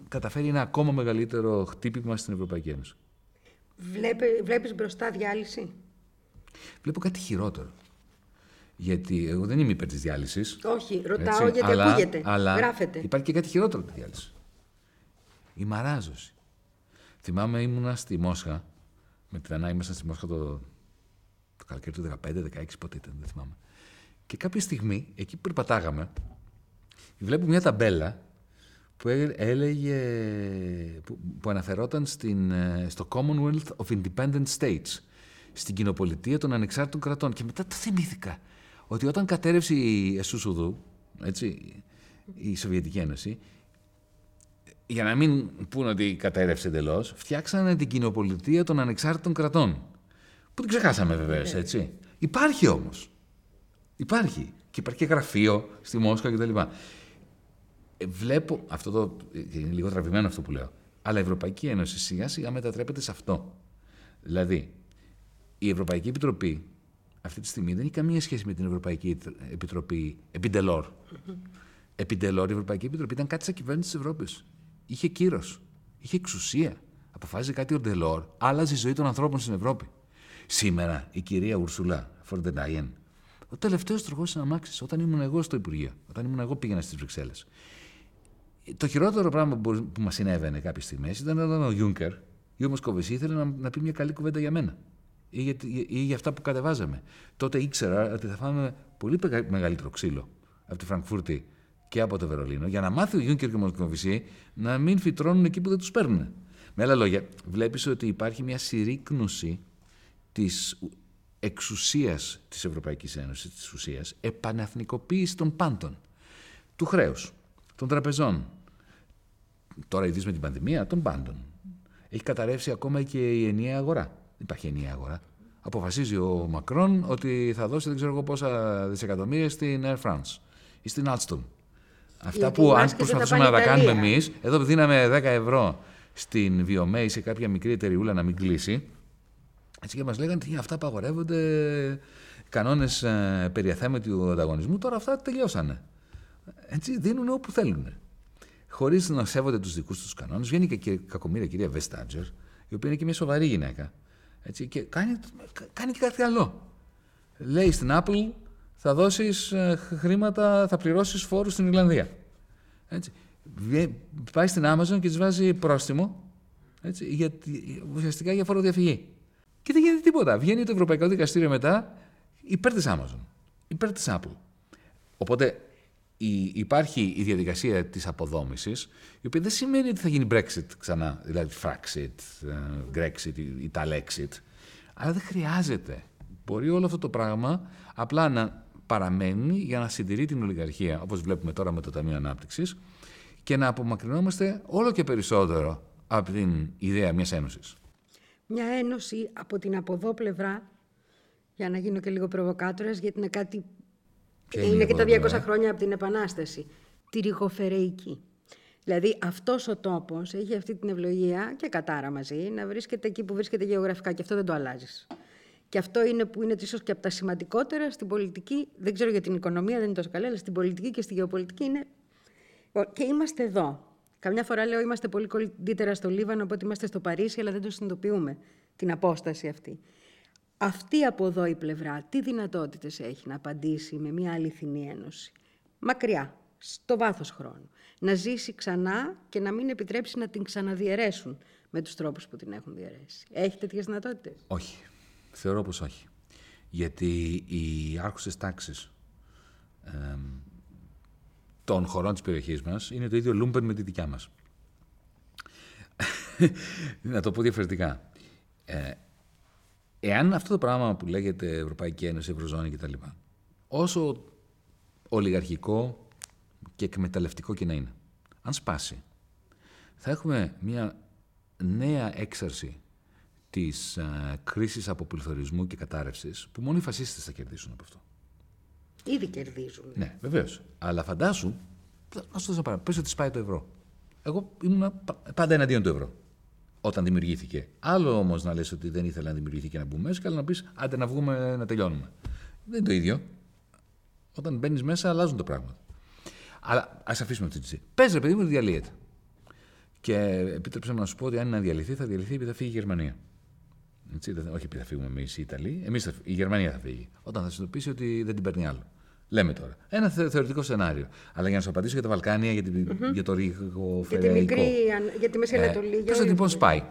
καταφέρει ένα ακόμα μεγαλύτερο χτύπημα στην Ευρωπαϊκή Ένωση. Βλέπει, βλέπεις μπροστά διάλυση; Βλέπω κάτι χειρότερο. Γιατί εγώ δεν είμαι υπέρ της διάλυσης. Όχι, ρωτάω γιατί αλλά, ακούγεται, αλλά γράφεται. Υπάρχει και κάτι χειρότερο από τη διάλυση. Η μαράζωση. Θυμάμαι ήμουνα στη Μόσχα, με την Ανά ήμασταν στη Μόσχα το, το καλοκαίρι του 15-16, πότε ήταν, δεν θυμάμαι. Και κάποια στιγμή, εκεί που περπατάγαμε, βλέπω μια ταμπέλα που έλεγε, που, που αναφερόταν στην, ε, στο Commonwealth of Independent States, στην κοινοπολιτεία των ανεξάρτητων κρατών. Και μετά το θυμήθηκα ότι όταν κατέρευσε η Εσούσουδου, έτσι, η Σοβιετική Ένωση, για να μην πούνε ότι κατέρευσε εντελώς, φτιάξανε την κοινοπολιτεία των ανεξάρτητων κρατών. Που την ξεχάσαμε βεβαίως, ναι. έτσι. Υπάρχει όμως. Υπάρχει. Και υπάρχει και γραφείο στη Μόσχα κτλ. Ε, βλέπω. Αυτό το. Είναι λίγο τραβημένο αυτό που λέω. Αλλά η Ευρωπαϊκή Ένωση σιγά σιγά μετατρέπεται σε αυτό. Δηλαδή, η Ευρωπαϊκή Επιτροπή αυτή τη στιγμή δεν έχει καμία σχέση με την Ευρωπαϊκή Επιτροπή Επιτελόρ. Επιτελόρ, η Ευρωπαϊκή Επιτροπή ήταν κάτι σαν κυβέρνηση της Ευρώπης είχε κύρος, είχε εξουσία. Αποφάσιζε κάτι ο Ντελόρ, άλλαζε η ζωή των ανθρώπων στην Ευρώπη. Σήμερα η κυρία Ουρσουλά Φορντενάιεν, ο τελευταίος τροχός της αμάξη, όταν ήμουν εγώ στο Υπουργείο, όταν ήμουν εγώ πήγαινα στις Βρυξέλλες. Το χειρότερο πράγμα που μας συνέβαινε κάποιες στιγμές ήταν όταν ο Γιούνκερ ή ο Μοσκοβεσί ήθελε να, να πει μια καλή κουβέντα για μένα ή για, ή για αυτά που κατεβάζαμε. Τότε ήξερα ότι θα φάμε πολύ μεγαλύτερο ξύλο από τη Φραγκφούρτη και από το Βερολίνο για να μάθει ο Γιούνκερ και ο Μοσκοβισή να μην φυτρώνουν εκεί που δεν τους παίρνουν. Με άλλα λόγια, βλέπεις ότι υπάρχει μια συρρήκνωση της εξουσίας της Ευρωπαϊκής Ένωσης, της ουσίας, επαναθνικοποίησης των πάντων. Του χρέους, των τραπεζών, τώρα ειδήσει με την πανδημία, των πάντων. Έχει καταρρεύσει ακόμα και η ενιαία αγορά. Δεν υπάρχει ενιαία αγορά. Αποφασίζει ο Μακρόν ότι θα δώσει δεν ξέρω εγώ πόσα δισεκατομμύρια στην Air France ή στην Alstom. Αυτά Γιατί που οι αν μάσκες προσπαθούσαμε δεν να τα τα πάνε κάνουμε Ιταλία. εμείς, εδώ που δίναμε 10 ευρώ στην Βιομέη σε κάποια μικρή εταιριούλα να μην κλείσει, έτσι και μας λέγανε ότι αυτά απαγορεύονται, κανόνες ε, περί αθέμετου ανταγωνισμού, τώρα αυτά τελειώσανε. Έτσι δίνουν όπου θέλουν. Χωρίς να σέβονται τους δικούς τους κανόνες, βγαίνει και η κακομοίρα κυρία Βεστάτζερ, η οποία είναι και μια σοβαρή γυναίκα. Έτσι, και κάνει, κάνει και κάτι άλλο. Λέει στην Apple θα δώσεις ε, χρήματα, θα πληρώσεις φόρους στην Ιρλανδία. Έτσι. Βγε- Πάει στην Amazon και της βάζει πρόστιμο έτσι, για, ουσιαστικά για φοροδιαφυγή. Και δεν γίνεται τίποτα. Βγαίνει το Ευρωπαϊκό Δικαστήριο μετά υπέρ της Amazon, υπέρ της Apple. Οπότε η- υπάρχει η διαδικασία της αποδόμησης, η οποία δεν σημαίνει ότι θα γίνει Brexit ξανά, δηλαδή Fraxit, ε, Grexit ή ή Talexit, αλλά δεν χρειάζεται. Μπορεί όλο αυτό το πράγμα απλά να παραμένει για να συντηρεί την ολιγαρχία, όπως βλέπουμε τώρα με το Ταμείο Ανάπτυξης, και να απομακρυνόμαστε όλο και περισσότερο από την ιδέα μιας ένωσης. Μια ένωση από την από εδώ πλευρά, για να γίνω και λίγο προβοκάτορας, γιατί είναι κάτι... Ποια είναι, είναι η και από τα εδώ 200 πλευρά; χρόνια από την Επανάσταση. Τη ρηγοφερεϊκή. Δηλαδή αυτός ο τόπος έχει αυτή την ευλογία και κατάρα μαζί να βρίσκεται εκεί που βρίσκεται γεωγραφικά και αυτό δεν το αλλάζεις. Και αυτό είναι που είναι ίσως και από τα σημαντικότερα στην πολιτική, δεν ξέρω για την οικονομία, δεν είναι τόσο καλή, αλλά στην πολιτική και στη γεωπολιτική είναι και είμαστε εδώ. Καμιά φορά λέω είμαστε πολύ κοντύτερα στο Λίβανο από ότι είμαστε στο Παρίσι, αλλά δεν το συνειδητοποιούμε την απόσταση αυτή. Αυτή από εδώ η πλευρά, τι δυνατότητες έχει να απαντήσει με μια αληθινή ένωση; Μακριά, στο βάθος χρόνου. Να ζήσει ξανά και να μην επιτρέψει να την ξαναδιαιρέσουν με τους τρόπους που την έχουν διαιρέσει. Έχει τέτοιες δυνατότητες; Όχι. Θεωρώ πως όχι. Γιατί οι άρχουσες τάξεις εμ, των χωρών της περιοχής μας είναι το ίδιο λούμπεν με τη δικιά μας. [LAUGHS] να το πω διαφορετικά. Ε, εάν αυτό το πράγμα που λέγεται Ευρωπαϊκή Ένωση, Ευρωζώνη κτλ. όσο ολιγαρχικό και εκμεταλλευτικό και να είναι, αν σπάσει, θα έχουμε μια νέα έξαρση της α, κρίσης αποπληθωρισμού και κατάρρευσης που μόνο οι φασίστες θα κερδίσουν από αυτό. Ήδη κερδίζουν. Ναι, βεβαίως. Αλλά φαντάσου, να σου δώσω ένα παράδειγμα. Πες ότι σπάει το ευρώ. Εγώ ήμουν πάντα εναντίον του ευρώ όταν δημιουργήθηκε. Άλλο όμως να λες ότι δεν ήθελα να δημιουργηθεί και να μπούμε μέσα, και άλλο να πεις άντε να βγούμε να τελειώνουμε. Δεν είναι το ίδιο. Όταν μπαίνεις μέσα, αλλάζουν τα πράγματα. Αλλά ας αφήσουμε αυτή τη συζήτηση. Πες ρε παιδί μου, ότι διαλύεται. Και επίτρεψε μου να σου πω ότι αν είναι να διαλυθεί, θα διαλυθεί επειδή θα φύγει η Γερμανία. Έτσι, δεν- όχι επειδή θα φύγουμε εμείς οι Ιταλοί, εμείς θα, η Γερμανία θα φύγει. Όταν θα συνειδητοποιήσει ότι δεν την παίρνει άλλο. Λέμε τώρα. Ένα θε- θεωρητικό σενάριο. Αλλά για να σου απαντήσω για τα Βαλκάνια, για, την, για το ρίγο Για τη μικρή, αν- για τη Μέση Ανατολή. για Ποιο όλη λοιπόν την- σπάει.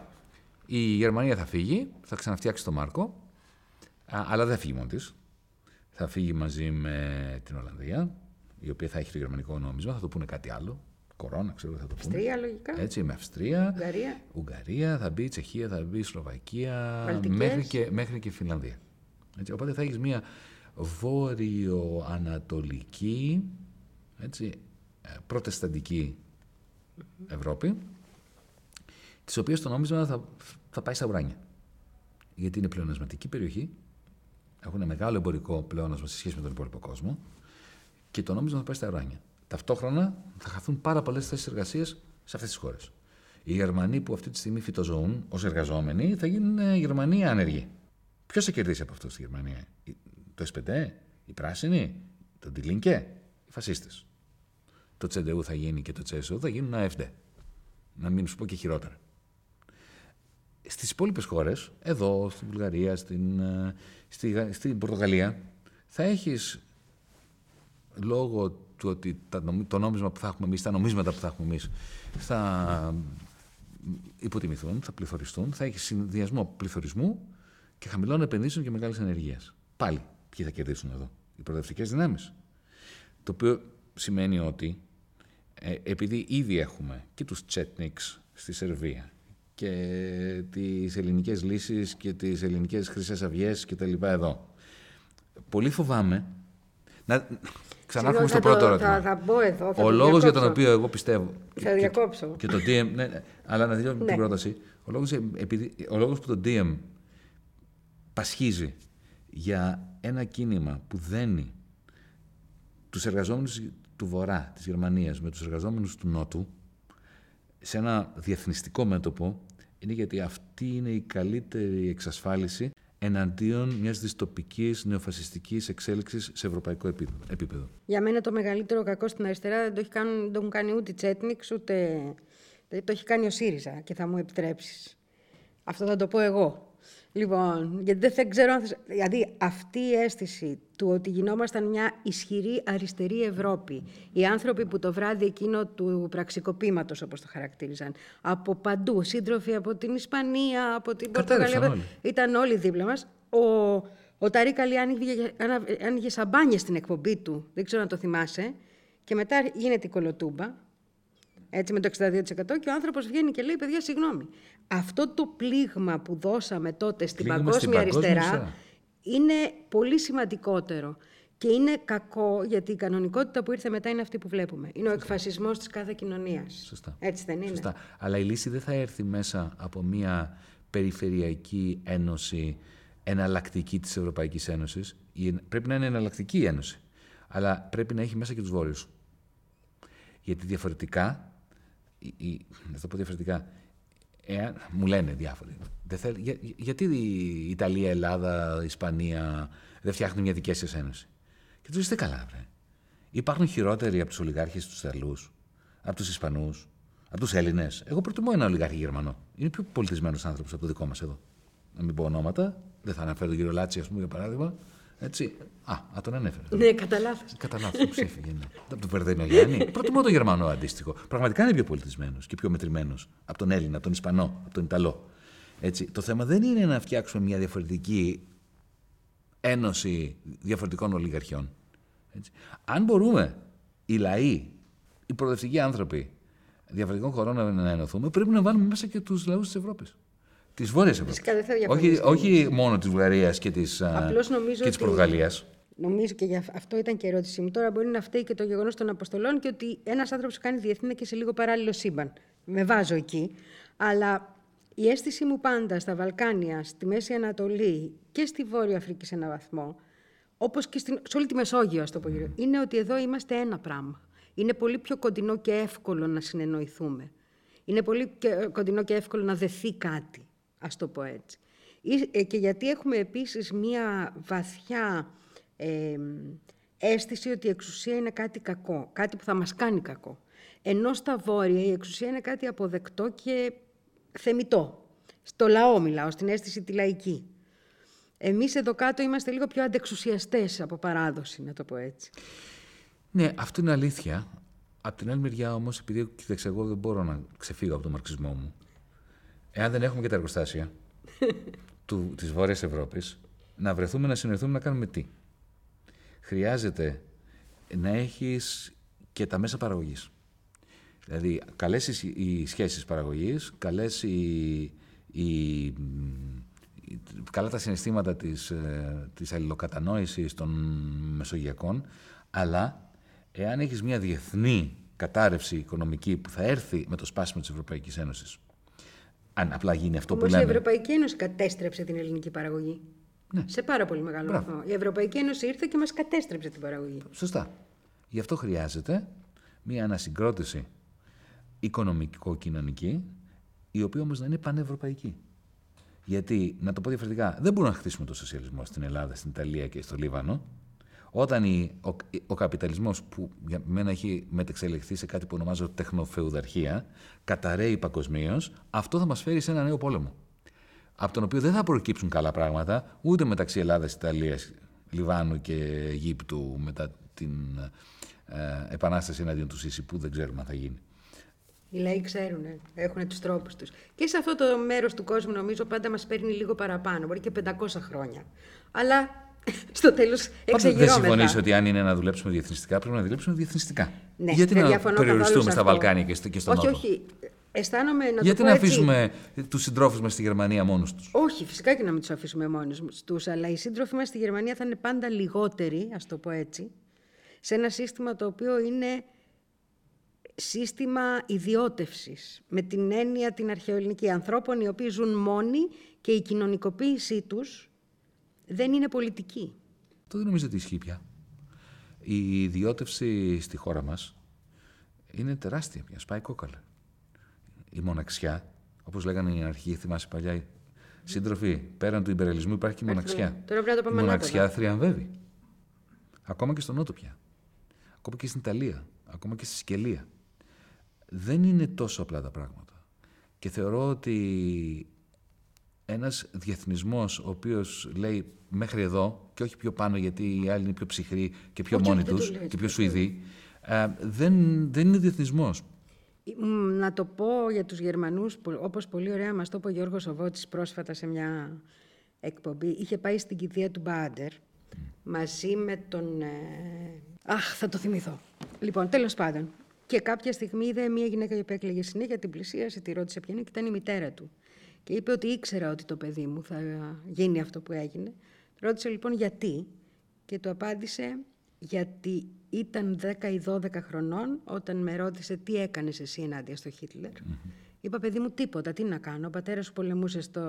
Η Γερμανία θα φύγει, θα ξαναφτιάξει το Μάρκο, α, αλλά δεν θα φύγει μόνη της. Θα φύγει μαζί με την Ολλανδία, η οποία θα έχει το γερμανικό νόμισμα, θα το πούνε κάτι άλλο. Κορώνα, ξέρω θα το πούνε. Αυστρία, λογικά. Έτσι, με Αυστρία. Ουγγαρία. Ουγγαρία, θα μπει η Τσεχία, θα μπει η Σλοβακία, Βαλτικές. μέχρι και, μέχρι και Φινλανδία. Έτσι, οπότε θα έχεις μια βόρειο-ανατολική, έτσι, ε, προτεσταντική Ευρώπη, της οποίας το νόμισμα θα, θα πάει στα ουράνια. Γιατί είναι πλεονασματική περιοχή, έχουν μεγάλο εμπορικό πλεόνασμα σε σχέση με τον υπόλοιπο κόσμο και το νόμισμα θα πάει στα ουράνια. Ταυτόχρονα θα χαθούν πάρα πολλές θέσεις εργασίας σε αυτές τις χώρες. Οι Γερμανοί που αυτή τη στιγμή φυτοζωούν ως εργαζόμενοι θα γίνουν ε, Γερμανοί άνεργοι. Ποιος θα κερδίσει από αυτό στη Γερμανία, Η- το S5, οι πράσινοι, το Ντιλίνκε, οι φασίστες. Το Τσεντεού θα γίνει και το Τσέσο θα γίνουν AFD. Να μην σου πω και χειρότερα. Στις υπόλοιπες χώρες, εδώ, στην Βουλγαρία, στην, ε, στη, Γα- στην Πορτογαλία, θα έχεις λόγω του ότι τα, νομι- το νόμισμα που θα έχουμε εμείς, τα νομίσματα που θα έχουμε εμείς, θα υποτιμηθούν, θα πληθωριστούν, θα έχεις συνδυασμό πληθωρισμού και χαμηλών επενδύσεων και μεγάλης ενεργείας. Πάλι, ποιοι θα κερδίσουν εδώ, οι προοδευτικές δυνάμεις. Το οποίο σημαίνει ότι ε, επειδή ήδη έχουμε και τους Τσέτνιξ στη Σερβία και τις ελληνικές λύσεις και τις ελληνικές χρυσές αυγές και τα λοιπά εδώ. Πολύ φοβάμαι να... Ξανάρχομαι στο πρώτο ερώτημα. Θα, θα μπω εδώ. Θα ο λόγος για τον οποίο εγώ πιστεύω. Θα διακόψω. Και, το DM. Ναι, ναι, αλλά να δηλώσω ναι. την πρόταση. Ο λόγος, επειδή, ο λόγος που το DM πασχίζει για ένα κίνημα που δένει τους εργαζόμενους του Βορρά, της Γερμανίας, με τους εργαζόμενους του Νότου, σε ένα διεθνιστικό μέτωπο, είναι γιατί αυτή είναι η καλύτερη εξασφάλιση εναντίον μιας δυστοπικής νεοφασιστικής εξέλιξης σε ευρωπαϊκό επίπεδο. Για μένα το μεγαλύτερο κακό στην αριστερά δεν το, έχει κάνει, δεν το έχουν κάνει ούτε η Τσέτνιξ, ούτε... το έχει κάνει ο ΣΥΡΙΖΑ και θα μου επιτρέψεις. Αυτό θα το πω εγώ. Λοιπόν, γιατί δεν ξέρω αν Δηλαδή, αυτή η αίσθηση του ότι γινόμασταν μια ισχυρή αριστερή Ευρώπη, οι άνθρωποι που το βράδυ εκείνο του πραξικοπήματος, όπως το χαρακτήριζαν, από παντού, σύντροφοι από την Ισπανία, από την Πορτογαλία, ήταν όλοι δίπλα μας. Ο, ο Ταρί Καλή άνοιγε σαμπάνια στην εκπομπή του, δεν ξέρω να το θυμάσαι, και μετά γίνεται η κολοτούμπα, έτσι με το 62% και ο άνθρωπος βγαίνει και λέει παιδιά συγγνώμη. Αυτό το πλήγμα που δώσαμε τότε στην πλήγμα παγκόσμια αριστερά είναι πολύ σημαντικότερο. Και είναι κακό γιατί η κανονικότητα που ήρθε μετά είναι αυτή που βλέπουμε. Είναι ο εκφασισμός της κάθε κοινωνίας. Σωστά. Έτσι δεν είναι; Σωστά. Αλλά η λύση δεν θα έρθει μέσα από μια περιφερειακή ένωση εναλλακτική της Ευρωπαϊκής Ένωσης. Πρέπει να είναι εναλλακτική η ένωση. Αλλά πρέπει να έχει μέσα και τους βόρειους. Γιατί διαφορετικά η, να το πω διαφορετικά, εάν, μου λένε διάφοροι, δεν για, γιατί η Ιταλία, η Ελλάδα, η Ισπανία δεν φτιάχνουν μια δική σας ένωση; Και τους είστε καλά, βρε. Υπάρχουν χειρότεροι από τους ολιγάρχες τους Ιταλούς, από τους Ισπανούς, από τους Έλληνες. Εγώ προτιμώ ένα ολιγάρχη Γερμανό. Είναι πιο πολιτισμένος άνθρωπος από το δικό μας εδώ. Να μην πω ονόματα, δεν θα αναφέρω τον κύριο Λάτσι, ας πούμε, για παράδειγμα. Έτσι. Α, α τον ανέφερε. Ναι, κατά λάθος. Κατά λάθος, ξέφυγε. Ναι. Από τον Περδένιο Γιάννη. [LAUGHS] Προτιμώ τον Γερμανό αντίστοιχο. Πραγματικά είναι πιο πολιτισμένος και πιο μετρημένος από τον Έλληνα, από τον Ισπανό, από τον Ιταλό. Έτσι. Το θέμα δεν είναι να φτιάξουμε μια διαφορετική ένωση διαφορετικών ολιγαρχιών. Έτσι. Αν μπορούμε οι λαοί, οι προοδευτικοί άνθρωποι διαφορετικών χωρών να ενωθούμε, πρέπει να βάλουμε μέσα και τους λαούς της Ευρώπης. Της Βόρειας Ευρώπης. Όχι, όχι μόνο της Βουλγαρίας και της Πορτογαλίας. Νομίζω και για αυτό ήταν και η ερώτησή μου. Τώρα μπορεί να φταίει και το γεγονός των Αποστολών και ότι ένας άνθρωπος κάνει διεθνή και σε λίγο παράλληλο σύμπαν. Με βάζω εκεί. Αλλά η αίσθηση μου πάντα στα Βαλκάνια, στη Μέση Ανατολή και στη Βόρεια Αφρική σε έναν βαθμό, όπως και στην, σε όλη τη Μεσόγειο, ας το πω είναι ότι εδώ είμαστε ένα πράγμα. Είναι πολύ πιο κοντινό και εύκολο να συνεννοηθούμε. Είναι πολύ κοντινό και εύκολο να δεθεί κάτι ας το πω έτσι. Ε, και γιατί έχουμε επίσης μία βαθιά ε, αίσθηση ότι η εξουσία είναι κάτι κακό, κάτι που θα μας κάνει κακό. Ενώ στα βόρεια η εξουσία είναι κάτι αποδεκτό και θεμητό. Στο λαό μιλάω, στην αίσθηση τη λαϊκή. Εμείς εδώ κάτω είμαστε λίγο πιο αντεξουσιαστές από παράδοση, να το πω έτσι. Ναι, αυτό είναι αλήθεια. Απ' την άλλη μεριά όμως, επειδή κοίταξε, εγώ δεν μπορώ να ξεφύγω από τον μαρξισμό μου, εάν δεν έχουμε και τα εργοστάσια [LAUGHS] του, της Βόρειας Ευρώπης, να βρεθούμε να συνοηθούμε να κάνουμε τι. Χρειάζεται να έχεις και τα μέσα παραγωγής. Δηλαδή, καλές οι σχέσεις παραγωγής, καλές οι, οι, καλά τα συναισθήματα της, ε, της αλληλοκατανόησης των μεσογειακών, αλλά εάν έχεις μια διεθνή κατάρρευση οικονομική που θα έρθει με το σπάσιμο της Ευρωπαϊκής Ένωσης, αν απλά γίνει αυτό Όμως που λέμε. η Ευρωπαϊκή Ένωση κατέστρεψε την ελληνική παραγωγή. Ναι. Σε πάρα πολύ μεγάλο βαθμό. Η Ευρωπαϊκή Ένωση ήρθε και μας κατέστρεψε την παραγωγή. Σωστά. Γι' αυτό χρειάζεται μια ανασυγκρότηση οικονομικό-κοινωνική, η οποία όμως να είναι πανευρωπαϊκή. Γιατί, να το πω διαφορετικά, δεν μπορούμε να χτίσουμε το σοσιαλισμό στην Ελλάδα, στην Ιταλία και στο Λίβανο, όταν η, ο, ο καπιταλισμός που για μένα έχει μετεξελιχθεί σε κάτι που ονομάζω τεχνοφεουδαρχία, καταραίει παγκοσμίως, αυτό θα μας φέρει σε ένα νέο πόλεμο. Από τον οποίο δεν θα προκύψουν καλά πράγματα ούτε μεταξύ Ελλάδας, Ιταλίας, Λιβάνου και Αιγύπτου μετά την ε, επανάσταση εναντίον του Σίση που δεν ξέρουμε αν θα γίνει. Οι λαοί ξέρουν, έχουν τους τρόπους τους. Και σε αυτό το μέρος του κόσμου, νομίζω, πάντα μας παίρνει λίγο παραπάνω. Μπορεί και 500 χρόνια. Αλλά [LAUGHS] στο τέλος εξεγειρώμεθα. Δεν συμφωνείς ότι αν είναι να δουλέψουμε διεθνιστικά, πρέπει να δουλέψουμε διεθνιστικά. Ναι, Γιατί να περιοριστούμε στα Βαλκάνια και, και στον όχι, Νότο; Όχι, όχι. Αισθάνομαι να Γιατί το να αφήσουμε τους συντρόφους μας στη Γερμανία μόνους τους; Όχι, φυσικά και να μην τους αφήσουμε μόνους τους. Αλλά οι σύντροφοι μας στη Γερμανία θα είναι πάντα λιγότεροι, ας το πω έτσι. σε ένα σύστημα το οποίο είναι σύστημα ιδιώτευσης, με την έννοια την αρχαιοελληνική ανθρώπων οι οποίοι ζουν μόνοι και η κοινωνικοποίησή τους δεν είναι πολιτική. Το δεν νομίζω ότι ισχύει πια. Η ιδιώτευση στη χώρα μας είναι τεράστια πια, σπάει κόκαλα. Η μοναξιά, όπως λέγανε οι αρχηγοί, θυμάσαι παλιά, σύντροφοι, πέραν του υπερελισμού υπάρχει και η μοναξιά. Τώρα πρέπει να το η μοναξιά θριαμβεύει. Ακόμα και στον Νότο πια. Ακόμα και στην Ιταλία. Ακόμα και στη Σικελία. Δεν είναι τόσο απλά τα πράγματα. Και θεωρώ ότι ένας διεθνισμός ο οποίος λέει μέχρι εδώ και όχι πιο πάνω γιατί οι άλλοι είναι πιο ψυχροί και πιο μόνοι τους και πιο σουηδοί, ε, δεν, δεν είναι διεθνισμός. Να το πω για τους Γερμανούς, όπως πολύ ωραία μας το είπε ο Γιώργος Οβότης πρόσφατα σε μια εκπομπή. Είχε πάει στην κηδεία του Μπάντερ μαζί με τον... Ε... Αχ, θα το θυμηθώ. Λοιπόν, τέλος πάντων. Και κάποια στιγμή είδε μια γυναίκα που έκλαιγε συνέχεια, την πλησίασε, τη ρώτησε ποια είναι και ήταν η μητέρα του. Και είπε ότι ήξερα ότι το παιδί μου θα γίνει αυτό που έγινε. Ρώτησε λοιπόν γιατί και του απάντησε γιατί ήταν 10 ή 12 χρονών όταν με ρώτησε τι έκανες εσύ ενάντια στο Χίτλερ. Είπα παιδί μου τίποτα, τι να κάνω. Ο πατέρας σου πολεμούσε στο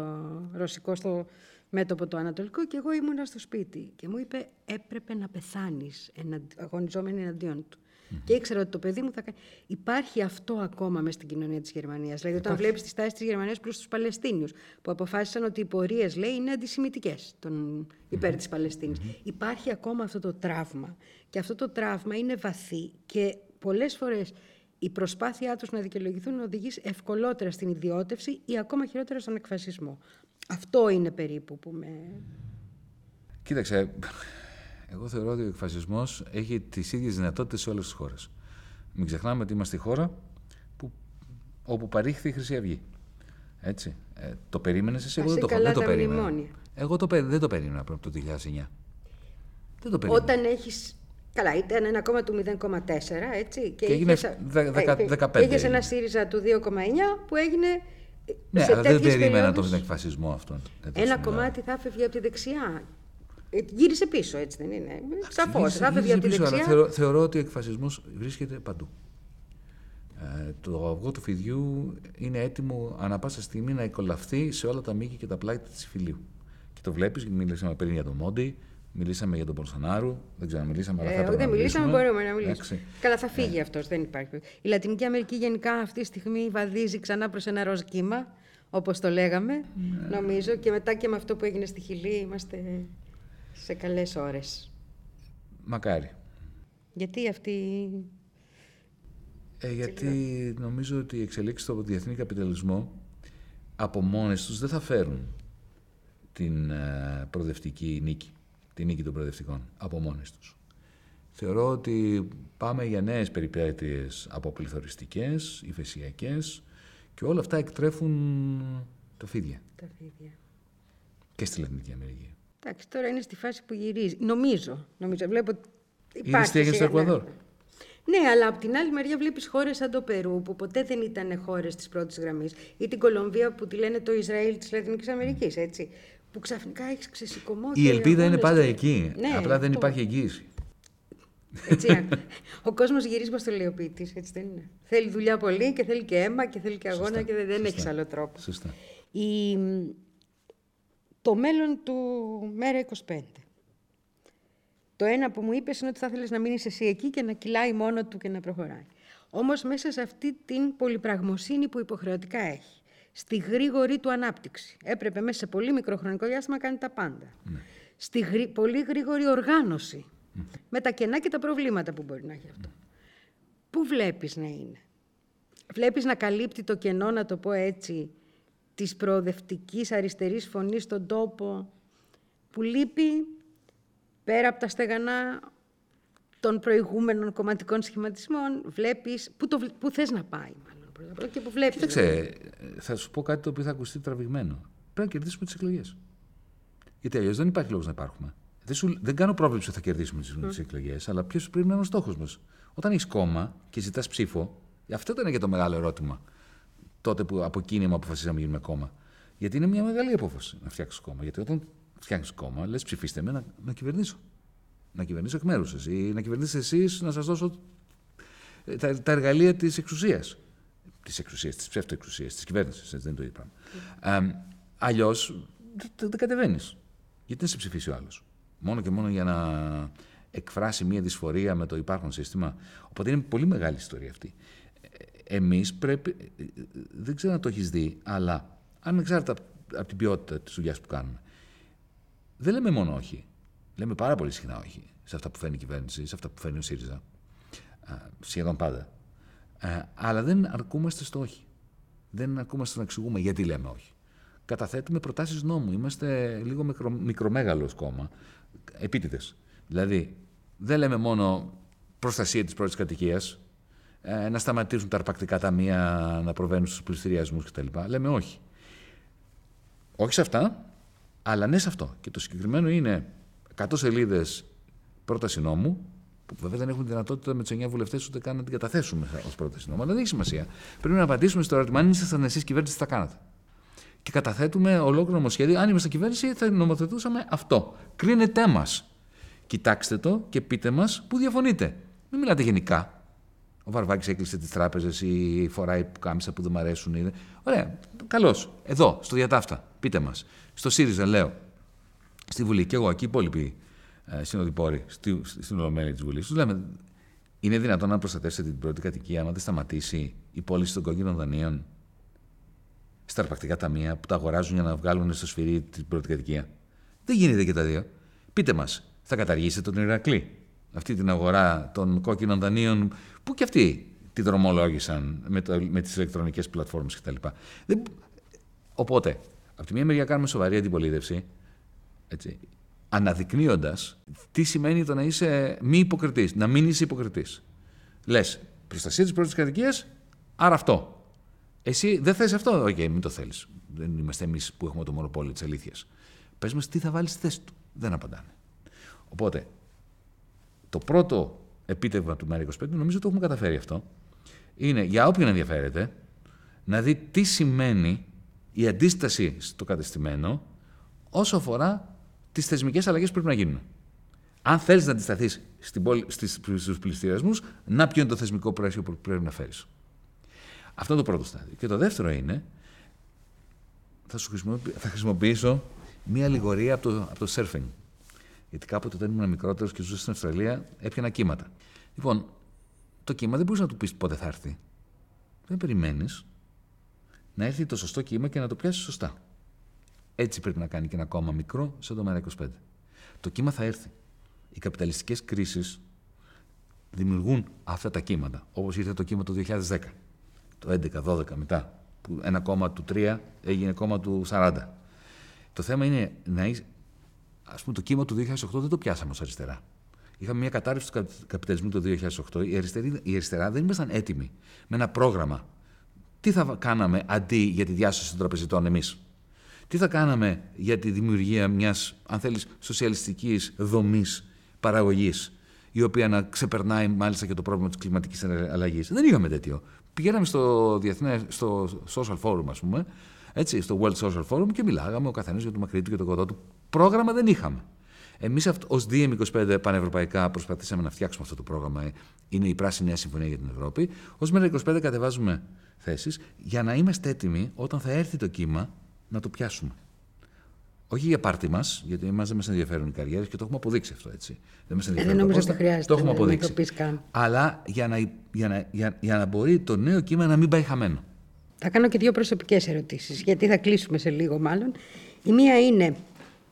ρωσικό, στο μέτωπο το ανατολικό και εγώ ήμουνα στο σπίτι. Και μου είπε έπρεπε να πεθάνεις αγωνιζόμενη εναντίον του. Και ήξερα ότι το παιδί μου θα κάνει. Υπάρχει αυτό ακόμα μες στην κοινωνία της Γερμανίας. Δηλαδή, όταν βλέπεις τις τάσεις της Γερμανίας προς τους Παλαιστίνιους, που αποφάσισαν ότι οι πορείες, λέει, είναι αντισημιτικές υπέρ της Παλαιστίνης. Υπάρχει ακόμα αυτό το τραύμα. Και αυτό το τραύμα είναι βαθύ και πολλές φορές η προσπάθειά τους να δικαιολογηθούν οδηγείς ευκολότερα στην ιδιώτευση ή ακόμα χειρότερα στον εκφασισμό. Αυτό είναι περίπου που με. Κοίταξε, εγώ θεωρώ ότι ο εκφασισμός έχει τις ίδιες δυνατότητες σε όλες τις χώρες. Μην ξεχνάμε ότι είμαστε η χώρα που, όπου παρήχθη η Χρυσή Αυγή. Έτσι. Ε, το περίμενες εσύ, εγώ δεν το, δεν το περίμενα. Εγώ το, δεν το περίμενα από το 2009. Δεν το περίμενα. Όταν έχει. Καλά, ήταν ένα κόμμα του 0,4, έτσι. Και, και έγινε 15. Είχες ένα ΣΥΡΙΖΑ του 2,9 που έγινε. Ναι, αλλά δεν περίμενα τον εκφασισμό αυτόν. Ένα κομμάτι θα έφευγε από τη δεξιά ε, γύρισε πίσω, έτσι δεν είναι. Σαφώς. Θα από τη δεξιά. Αλλά θεωρώ, θεωρώ ότι ο εκφασισμός βρίσκεται παντού. Ε, το αυγό του φιδιού είναι έτοιμο ανά πάσα στιγμή να εκολαφθεί σε όλα τα μήκη και τα πλάτη της φυλίου. Και το βλέπεις, μιλήσαμε πριν για τον Μόντι, μιλήσαμε για τον Πολσονάρου, δεν ξέρω, μιλήσαμε, αλλά ε, Δεν μιλήσαμε, μπορούμε να μιλήσουμε. Καλά, θα φύγει ε. αυτός, δεν υπάρχει. Η Λατινική Αμερική γενικά αυτή τη στιγμή βαδίζει ξανά προς ένα ροζ κύμα, όπως το λέγαμε, ναι. νομίζω, και μετά και με αυτό που έγινε στη Χιλή είμαστε σε καλές ώρες. Μακάρι. Γιατί αυτή... Ε, γιατί νομίζω ότι οι εξελίξεις στο διεθνή καπιταλισμό από μόνες τους δεν θα φέρουν την ε, προοδευτική νίκη, την νίκη των προοδευτικών, από μόνες τους. Θεωρώ ότι πάμε για νέες περιπέτειες αποπληθωριστικές, υφεσιακές και όλα αυτά εκτρέφουν το φίδια. Τα φίδια. Και στη Λατινική Αμερική. Εντάξει, τώρα είναι στη φάση που γυρίζει. Νομίζω. νομίζω. Βλέπω Είδες τι έγινε στο Εκουαδόρ; Ναι, αλλά από την άλλη μεριά βλέπεις χώρες σαν το Περού, που ποτέ δεν ήταν χώρες της πρώτης γραμμής, ή την Κολομβία που τη λένε το Ισραήλ της Λατινικής Αμερικής, έτσι. Που ξαφνικά έχεις ξεσηκωμό. Η ελπίδα είναι πάντα εκεί. Ναι, Απλά δεν υπάρχει εγγύηση. Έτσι, [LAUGHS] ο κόσμος γυρίζει προς το λεωπίτη, έτσι δεν είναι. Θέλει δουλειά πολύ και θέλει και αίμα και θέλει και αγώνα Σωστά. και δεν, δεν έχεις άλλο τρόπο. Σωστά. Η, το μέλλον του Μέρα 25. Το ένα που μου είπες είναι ότι θα ήθελες να μείνεις εσύ εκεί και να κυλάει μόνο του και να προχωράει. Όμως μέσα σε αυτή την πολυπραγμοσύνη που υποχρεωτικά έχει, στη γρήγορη του ανάπτυξη, έπρεπε μέσα σε πολύ μικρό χρονικό διάστημα να κάνει τα πάντα. Ναι. Στη πολύ γρήγορη οργάνωση, με τα κενά και τα προβλήματα που μπορεί να έχει αυτό. Πού βλέπεις να είναι; Βλέπεις να καλύπτει το κενό, να το πω έτσι, της προοδευτικής αριστερής φωνής στον τόπο που λείπει πέρα από τα στεγανά των προηγούμενων κομματικών σχηματισμών βλέπεις πού, το, πού θες να πάει μάλλον και που βλέπεις. Κοίταξε, θα σου πω κάτι το οποίο θα ακουστεί τραβηγμένο. Πρέπει να κερδίσουμε τις εκλογές. Γιατί αλλιώς δεν υπάρχει λόγος να υπάρχουμε. Δεν, σου, δεν κάνω πρόβλεψη ότι θα κερδίσουμε τις mm. εκλογές, αλλά ποιος πρέπει να είναι ο στόχος μας. Όταν έχεις κόμμα και ζητάς ψήφο, αυτό ήταν και το μεγάλο ερώτημα τότε που από κίνημα αποφασίσαμε να γίνουμε κόμμα. Γιατί είναι μια μεγάλη απόφαση να φτιάξεις κόμμα. Γιατί όταν φτιάχνεις κόμμα, λες ψηφίστε με να, να κυβερνήσω. Να κυβερνήσω εκ μέρους σας ή να κυβερνήσετε εσείς να σας δώσω ε, τα, τα εργαλεία της εξουσίας. Τη εξουσία, τη ψεύτο-εξουσία, τη κυβέρνησης. Δεν είναι το ίδιο πράγμα. Ε, Αλλιώς δεν κατεβαίνεις. Γιατί δεν σε ψηφίσει ο άλλος. Μόνο και μόνο για να εκφράσει μία δυσφορία με το υπάρχον σύστημα. Οπότε είναι πολύ μεγάλη ιστορία αυτή. Ε, Εμείς πρέπει. Δεν ξέρω αν το έχεις δει, αλλά αν ανεξάρτητα από την ποιότητα της δουλειάς που κάνουμε, δεν λέμε μόνο όχι. Λέμε πάρα πολύ συχνά όχι σε αυτά που φέρνει η κυβέρνηση, σε αυτά που φέρνει ο ΣΥΡΙΖΑ. Σχεδόν πάντα. Αλλά δεν αρκούμαστε στο όχι. Δεν αρκούμαστε να εξηγούμε γιατί λέμε όχι. Καταθέτουμε προτάσεις νόμου. Είμαστε λίγο μικρο, μικρομέγαλος κόμμα. Επίτηδες. Δηλαδή, δεν λέμε μόνο προστασία της πρώτης κατοικίας, ε, να σταματήσουν τα αρπακτικά ταμεία να προβαίνουν στους πληστηριασμούς κτλ. Λέμε όχι. Όχι σε αυτά, αλλά ναι σε αυτό. Και το συγκεκριμένο είναι 100 σελίδες πρόταση νόμου, που βέβαια δεν έχουν δυνατότητα με τους 9 βουλευτές ούτε καν να την καταθέσουμε ως πρόταση νόμου. Αλλά δεν έχει σημασία. Πρέπει να απαντήσουμε στο ερώτημα αν ήσασταν εσείς κυβέρνηση, τι θα κάνατε; Και καταθέτουμε ολόκληρο νομοσχέδιο. Αν ήμασταν κυβέρνηση, θα νομοθετούσαμε αυτό. Κρίνετέ μας. Κοιτάξτε το και πείτε μας που διαφωνείτε. Μην μιλάτε γενικά. Ο Βαρβάκης έκλεισε τις τράπεζες ή φοράει κάμισα που δεν μου αρέσουν. Ωραία. Καλώς. Εδώ, στο διατάφτα. Πείτε μας. Στο ΣΥΡΙΖΑ λέω. Στη Βουλή και εγώ εκεί οι υπόλοιποι ε, συνοδοιπόροι στη, στην Ολομέλεια της Βουλής. Τους λέμε, είναι δυνατόν να προστατεύσετε την πρώτη κατοικία αν δεν σταματήσει η πώληση των κόκκινων δανείων στα αρπακτικά ταμεία που τα αγοράζουν για να βγάλουν στο σφυρί την πρώτη κατοικία; Δεν γίνεται και τα δύο. Πείτε μας, θα καταργήσετε τον Ηρακλή. Αυτή την αγορά των κόκκινων δανείων που και αυτοί τη δρομολόγησαν με, το, με τις ηλεκτρονικές πλατφόρμες κτλ. Οπότε, από τη μία μεριά κάνουμε σοβαρή αντιπολίτευση, έτσι, αναδεικνύοντας τι σημαίνει το να είσαι μη υποκριτής, να μην είσαι υποκριτής. Λες, προστασία της πρώτης κατοικίας, άρα αυτό. Εσύ δεν θες αυτό, οκ, okay, μην το θέλεις. Δεν είμαστε εμείς που έχουμε το μονοπόλιο της αλήθειας. Πες μας τι θα βάλεις στη θέση του. Δεν απαντάνε. Οπότε, το πρώτο επίτευγμα του ΜΕΡΑ25, νομίζω το έχουμε καταφέρει αυτό, είναι για όποιον ενδιαφέρεται να δει τι σημαίνει η αντίσταση στο κατεστημένο όσο αφορά τις θεσμικές αλλαγές που πρέπει να γίνουν. Αν θέλεις να αντισταθείς στους πληστηριασμού, να ποιο είναι το θεσμικό πλαίσιο που πρέπει να φέρεις. Αυτό είναι το πρώτο στάδιο. Και το δεύτερο είναι, θα, σου θα χρησιμοποιήσω μία αλληγορία από το, από το surfing. Γιατί κάποτε όταν ήμουν μικρότερος και ζούσα στην Αυστραλία, έπιανα κύματα. Λοιπόν, το κύμα δεν μπορείς να του πεις πότε θα έρθει. Δεν περιμένεις να έρθει το σωστό κύμα και να το πιάσεις σωστά. Έτσι πρέπει να κάνει και ένα κόμμα μικρό σαν το ΜΕΡΑ25. Το κύμα θα έρθει. Οι καπιταλιστικές κρίσεις δημιουργούν αυτά τα κύματα, όπως ήρθε το κύμα του 2010, το 11-12 μετά, που ένα κόμμα του 3 έγινε κόμμα του 40. Το θέμα είναι να είσαι... Ας πούμε το κύμα του 2008 δεν το πιάσαμε ως αριστερά. Είχαμε μια κατάρρευση του καπιταλισμού το 2008. Η, αριστερή, η αριστερά δεν ήμασταν έτοιμοι με ένα πρόγραμμα. Τι θα κάναμε αντί για τη διάσωση των τραπεζιτών εμείς; Τι θα κάναμε για τη δημιουργία μιας, αν θέλεις, σοσιαλιστικής δομής παραγωγής, η οποία να ξεπερνάει μάλιστα και το πρόβλημα της κλιματικής αλλαγής; Δεν είχαμε τέτοιο. Πηγαίναμε στο, διεθνές, στο social forum, ας πούμε, έτσι, στο World Social Forum και μιλάγαμε ο καθένας για το μακρύ του και το κοντό του. Πρόγραμμα δεν είχαμε. Εμείς ως DM25 πανευρωπαϊκά προσπαθήσαμε να φτιάξουμε αυτό το πρόγραμμα. Είναι η Πράσινη Νέα Συμφωνία για την Ευρώπη. Ω ΜΕΡΑ25 κατεβάζουμε θέσεις για να είμαστε έτοιμοι όταν θα έρθει το κύμα να το πιάσουμε. Όχι για πάρτι μας, γιατί εμάς δεν μας ενδιαφέρουν οι καριέρες και το έχουμε αποδείξει αυτό έτσι. Δεν μας ενδιαφέρει. Δεν νομίζω ότι χρειάζεται. Το έχουμε αποδείξει. Να το καν. Αλλά για να, για, να, για, για να μπορεί το νέο κύμα να μην πάει χαμένο. Θα κάνω και δύο προσωπικές ερωτήσεις, γιατί θα κλείσουμε σε λίγο μάλλον. Η μία είναι,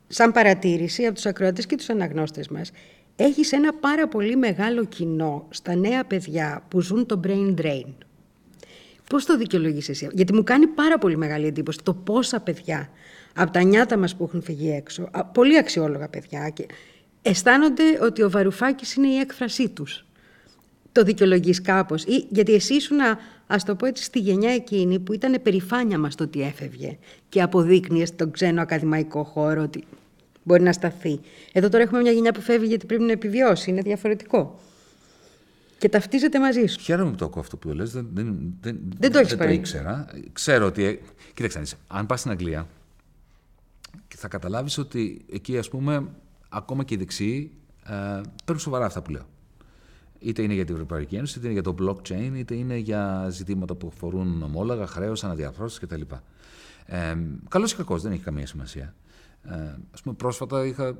σαν παρατήρηση από τους ακροατές και τους αναγνώστες μας, έχεις ένα πάρα πολύ μεγάλο κοινό στα νέα παιδιά που ζουν το brain drain. Πώς το δικαιολογείς εσύ, Γιατί μου κάνει πάρα πολύ μεγάλη εντύπωση το πόσα παιδιά από τα νιάτα μας που έχουν φυγεί έξω, πολύ αξιόλογα παιδιά, και αισθάνονται ότι ο Βαρουφάκης είναι η έκφρασή τους. Το δικαιολογείς κάπως. Γιατί εσύ ήσουν, α το πω έτσι, στη γενιά εκείνη που ήταν περηφάνεια μας το ότι έφευγε και αποδείκνυες στον ξένο ακαδημαϊκό χώρο ότι μπορεί να σταθεί. Εδώ τώρα έχουμε μια γενιά που φεύγει γιατί πρέπει να επιβιώσει. Είναι διαφορετικό και ταυτίζεται μαζί σου. Χαίρομαι που το ακούω αυτό που το λες. Δεν, δεν, δεν, δεν το, δεν το ήξερα. Ξέρω ότι. Ε, κοίταξε, αν πας στην Αγγλία, θα καταλάβεις ότι εκεί, ας πούμε, ακόμα και οι δεξιοί Ε, παίρνουν σοβαρά αυτά που λέω. Είτε είναι για την Ευρωπαϊκή Ένωση, είτε είναι για το blockchain, είτε είναι για ζητήματα που αφορούν ομόλογα, χρέος, αναδιαρθρώσεις κτλ. Ε, Καλός ή κακός, δεν έχει καμία σημασία. Ε, ας πούμε, πρόσφατα είχα,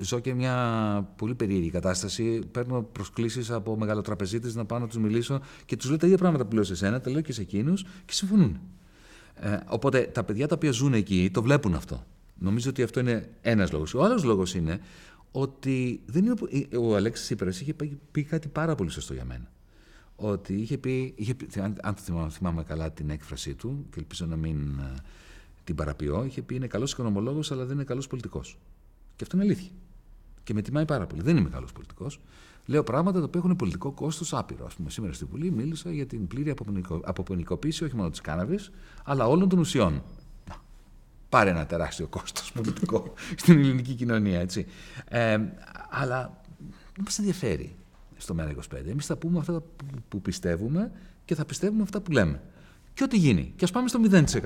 ζω και μια πολύ περίεργη κατάσταση. Παίρνω προσκλήσεις από μεγαλοτραπεζίτες να πάω να τους μιλήσω και τους λέω τα ίδια πράγματα που λέω σε εσένα, τα λέω και σε εκείνους και συμφωνούν. Ε, οπότε τα παιδιά τα οποία ζουν εκεί το βλέπουν αυτό. Νομίζω ότι αυτό είναι ένας λόγος. Ο άλλος λόγος είναι ότι δεν είναι, ο Αλέξης Τσίπρας είχε πει κάτι πάρα πολύ σωστό για μένα. Ότι είχε πει, είχε πει αν θυμάμαι καλά την έκφρασή του, και ελπίζω να μην ε, την παραποιώ, είχε πει είναι καλός οικονομολόγος, αλλά δεν είναι καλός πολιτικός. Και αυτό είναι αλήθεια. Και με τιμάει πάρα πολύ. Δεν είμαι καλός πολιτικός. Λέω πράγματα τα οποία έχουν πολιτικό κόστος άπειρο. Α πούμε, σήμερα στη Βουλή μίλησα για την πλήρη αποποινικοποίηση όχι μόνο της κάναβης, αλλά όλων των ουσιών. Πάρε ένα τεράστιο κόστος [LAUGHS] πολιτικό στην ελληνική κοινωνία, έτσι. Ε, αλλά δεν μας ενδιαφέρει στο ΜΕΡΑ25. Εμείς θα πούμε αυτά που πιστεύουμε και θα πιστεύουμε αυτά που λέμε. Και ό,τι γίνει. Και ας πάμε στο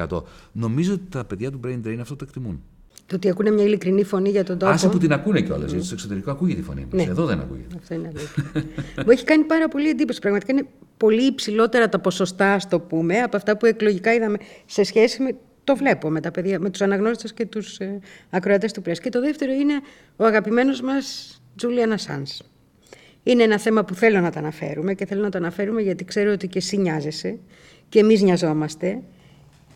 0%. Νομίζω ότι τα παιδιά του Brain Drain αυτό το εκτιμούν. Το ότι ακούνε μια ειλικρινή φωνή για τον τόπο. Άσε που την ακούνε κιόλας. Mm. Γιατί στο εξωτερικό ακούγεται η φωνή μας. Ναι. Εδώ δεν ακούγεται. Αυτό είναι αλήθεια. Μου έχει κάνει πάρα πολύ εντύπωση. Πραγματικά είναι πολύ υψηλότερα τα ποσοστά, ας το πούμε, από αυτά που εκλογικά είδαμε σε σχέση με. Το βλέπω με, τα παιδιά, με τους αναγνώστες και τους ε, ακροατές του πρέσβη. Και το δεύτερο είναι ο αγαπημένος μας Τζούλιαν Assange. Είναι ένα θέμα που θέλω να το αναφέρουμε και θέλω να το αναφέρουμε γιατί ξέρω ότι και εσύ νοιάζεσαι και εμείς νοιαζόμαστε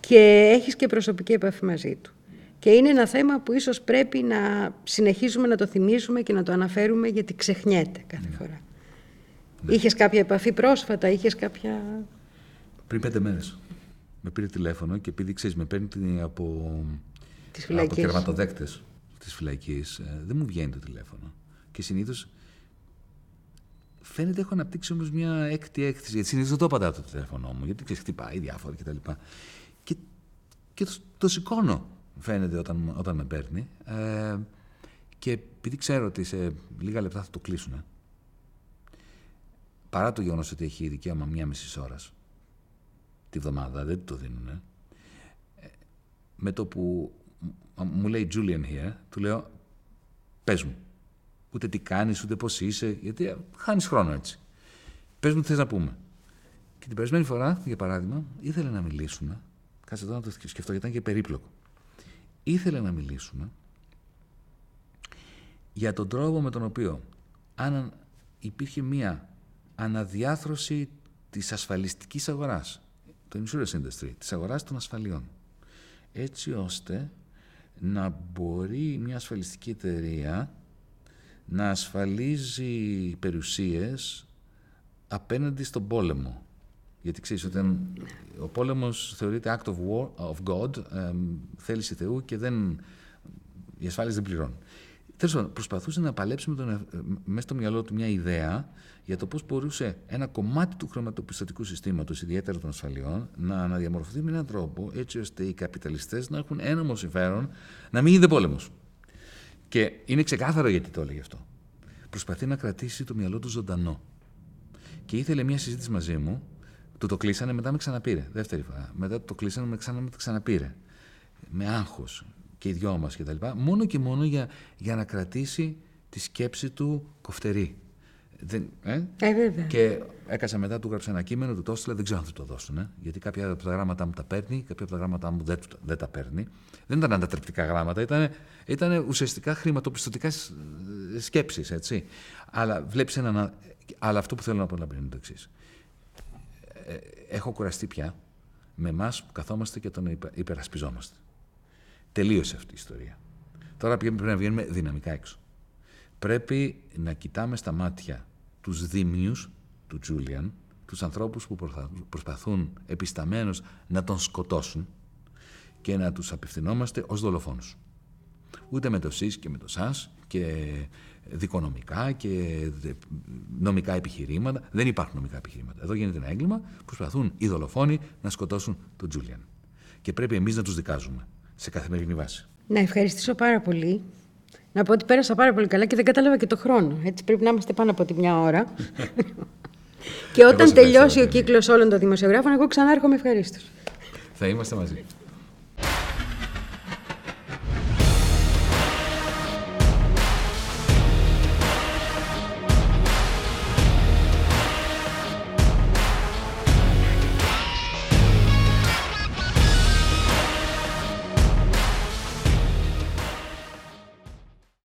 και έχεις και προσωπική επαφή μαζί του. Και είναι ένα θέμα που ίσως πρέπει να συνεχίζουμε να το θυμίζουμε και να το αναφέρουμε γιατί ξεχνιέται κάθε ναι. φορά. Ναι. Είχες κάποια επαφή πρόσφατα, είχες κάποια... Πριν πέντε μέρες. Με πήρε τηλέφωνο και επειδή ξέρεις, με παίρνει από, της από κερματοδέκτες της φυλακής, ε, δεν μου βγαίνει το τηλέφωνο. Και συνήθως Φαίνεται έχω αναπτύξει όμως μια έκτη έκθεση. Γιατί συνήθως δεν το απαντάω το τηλέφωνο μου, γιατί ξέρεις, χτυπάει διάφορα κτλ. Και, και, και το, το σηκώνω, φαίνεται όταν, όταν με παίρνει. Ε, και επειδή ξέρω ότι σε λίγα λεπτά θα το κλείσουν, παρά το γεγονός ότι έχει δικαίωμα μία μισής ώρας τη βδομάδα, δεν το δίνουν. Ε, με το που μου λέει Julian here, του λέω, πες μου, ούτε τι κάνεις, ούτε πώς είσαι, γιατί χάνεις χρόνο έτσι. Πες μου τι θες να πούμε. Και την περασμένη φορά, για παράδειγμα, ήθελε να μιλήσουμε. Κάτσε εδώ να το σκεφτώ, γιατί ήταν και περίπλοκο. Ήθελε να μιλήσουμε για τον τρόπο με τον οποίο αν υπήρχε μία αναδιάθρωση της ασφαλιστικής αγοράς, το insurance industry, της αγοράς των ασφαλιών, έτσι ώστε να μπορεί μια ασφαλιστική εταιρεία να ασφαλίζει περιουσίες απέναντι στον πόλεμο. Γιατί ξέρεις, όταν ο πόλεμος θεωρείται act of, war, of God, ε, θέληση Θεού και δεν, η ασφάλιση δεν πληρώνει. Τέλος πάντων, προσπαθούσε να παλέψει με τον, ε, μέσα στο μυαλό του μια ιδέα για το πώς μπορούσε ένα κομμάτι του χρηματοπιστωτικού συστήματος, ιδιαίτερα των ασφαλιών, να αναδιαμορφωθεί με έναν τρόπο έτσι ώστε οι καπιταλιστές να έχουν ένομο συμφέρον να μην γίνεται πόλεμος. Και είναι ξεκάθαρο γιατί το έλεγε αυτό. Προσπαθεί να κρατήσει το μυαλό του ζωντανό. Και ήθελε μια συζήτηση μαζί μου. Του το κλείσανε, μετά με ξαναπήρε. Δεύτερη φορά. Μετά το κλείσανε, με ξανά με ξαναπήρε. Με άγχος και οι δυο μας κτλ. Μόνο και μόνο για, για να κρατήσει τη σκέψη του κοφτερή. Δεν, ε; ε, βέβαια. Και έκασα μετά, του γράψα ένα κείμενο, του το έστειλα, δεν ξέρω αν θα το δώσουν. Ε; Γιατί κάποια από τα γράμματα μου τα παίρνει, κάποια από τα γράμματα μου δεν, δεν τα παίρνει. Δεν ήταν αντατρεπτικά γράμματα, ήταν, ήταν ουσιαστικά χρηματοπιστωτικά σκέψεις. Έτσι. Αλλά βλέπεις ένα. Αλλά αυτό που θέλω να πω να είναι το εξής. Ε, έχω κουραστεί πια με εμάς που καθόμαστε και τον υπερασπιζόμαστε. Τελείωσε αυτή η ιστορία. Τώρα πρέπει να βγαίνουμε δυναμικά έξω. Πρέπει να κοιτάμε στα μάτια τους δίμιους του Τζούλιαν, τους ανθρώπους που προσπαθούν επισταμένως να τον σκοτώσουν και να τους απευθυνόμαστε ως δολοφόνους. Ούτε με το ΣΥΣ και με το ΣΑΣ και δικονομικά και νομικά επιχειρήματα. Δεν υπάρχουν νομικά επιχειρήματα. Εδώ γίνεται ένα έγκλημα. Προσπαθούν οι δολοφόνοι να σκοτώσουν τον Τζούλιαν. Και πρέπει εμείς να τους δικάζουμε σε καθημερινή βάση. Να ευχαριστήσω πάρα πολύ να πω ότι πέρασα πάρα πολύ καλά και δεν κατάλαβα και το χρόνο. Έτσι πρέπει να είμαστε πάνω από τη μια ώρα. [LAUGHS] και όταν τελειώσει ο κύκλος όλων των δημοσιογράφων, εγώ ξανάρχομαι ευχαρίστως. Θα είμαστε μαζί.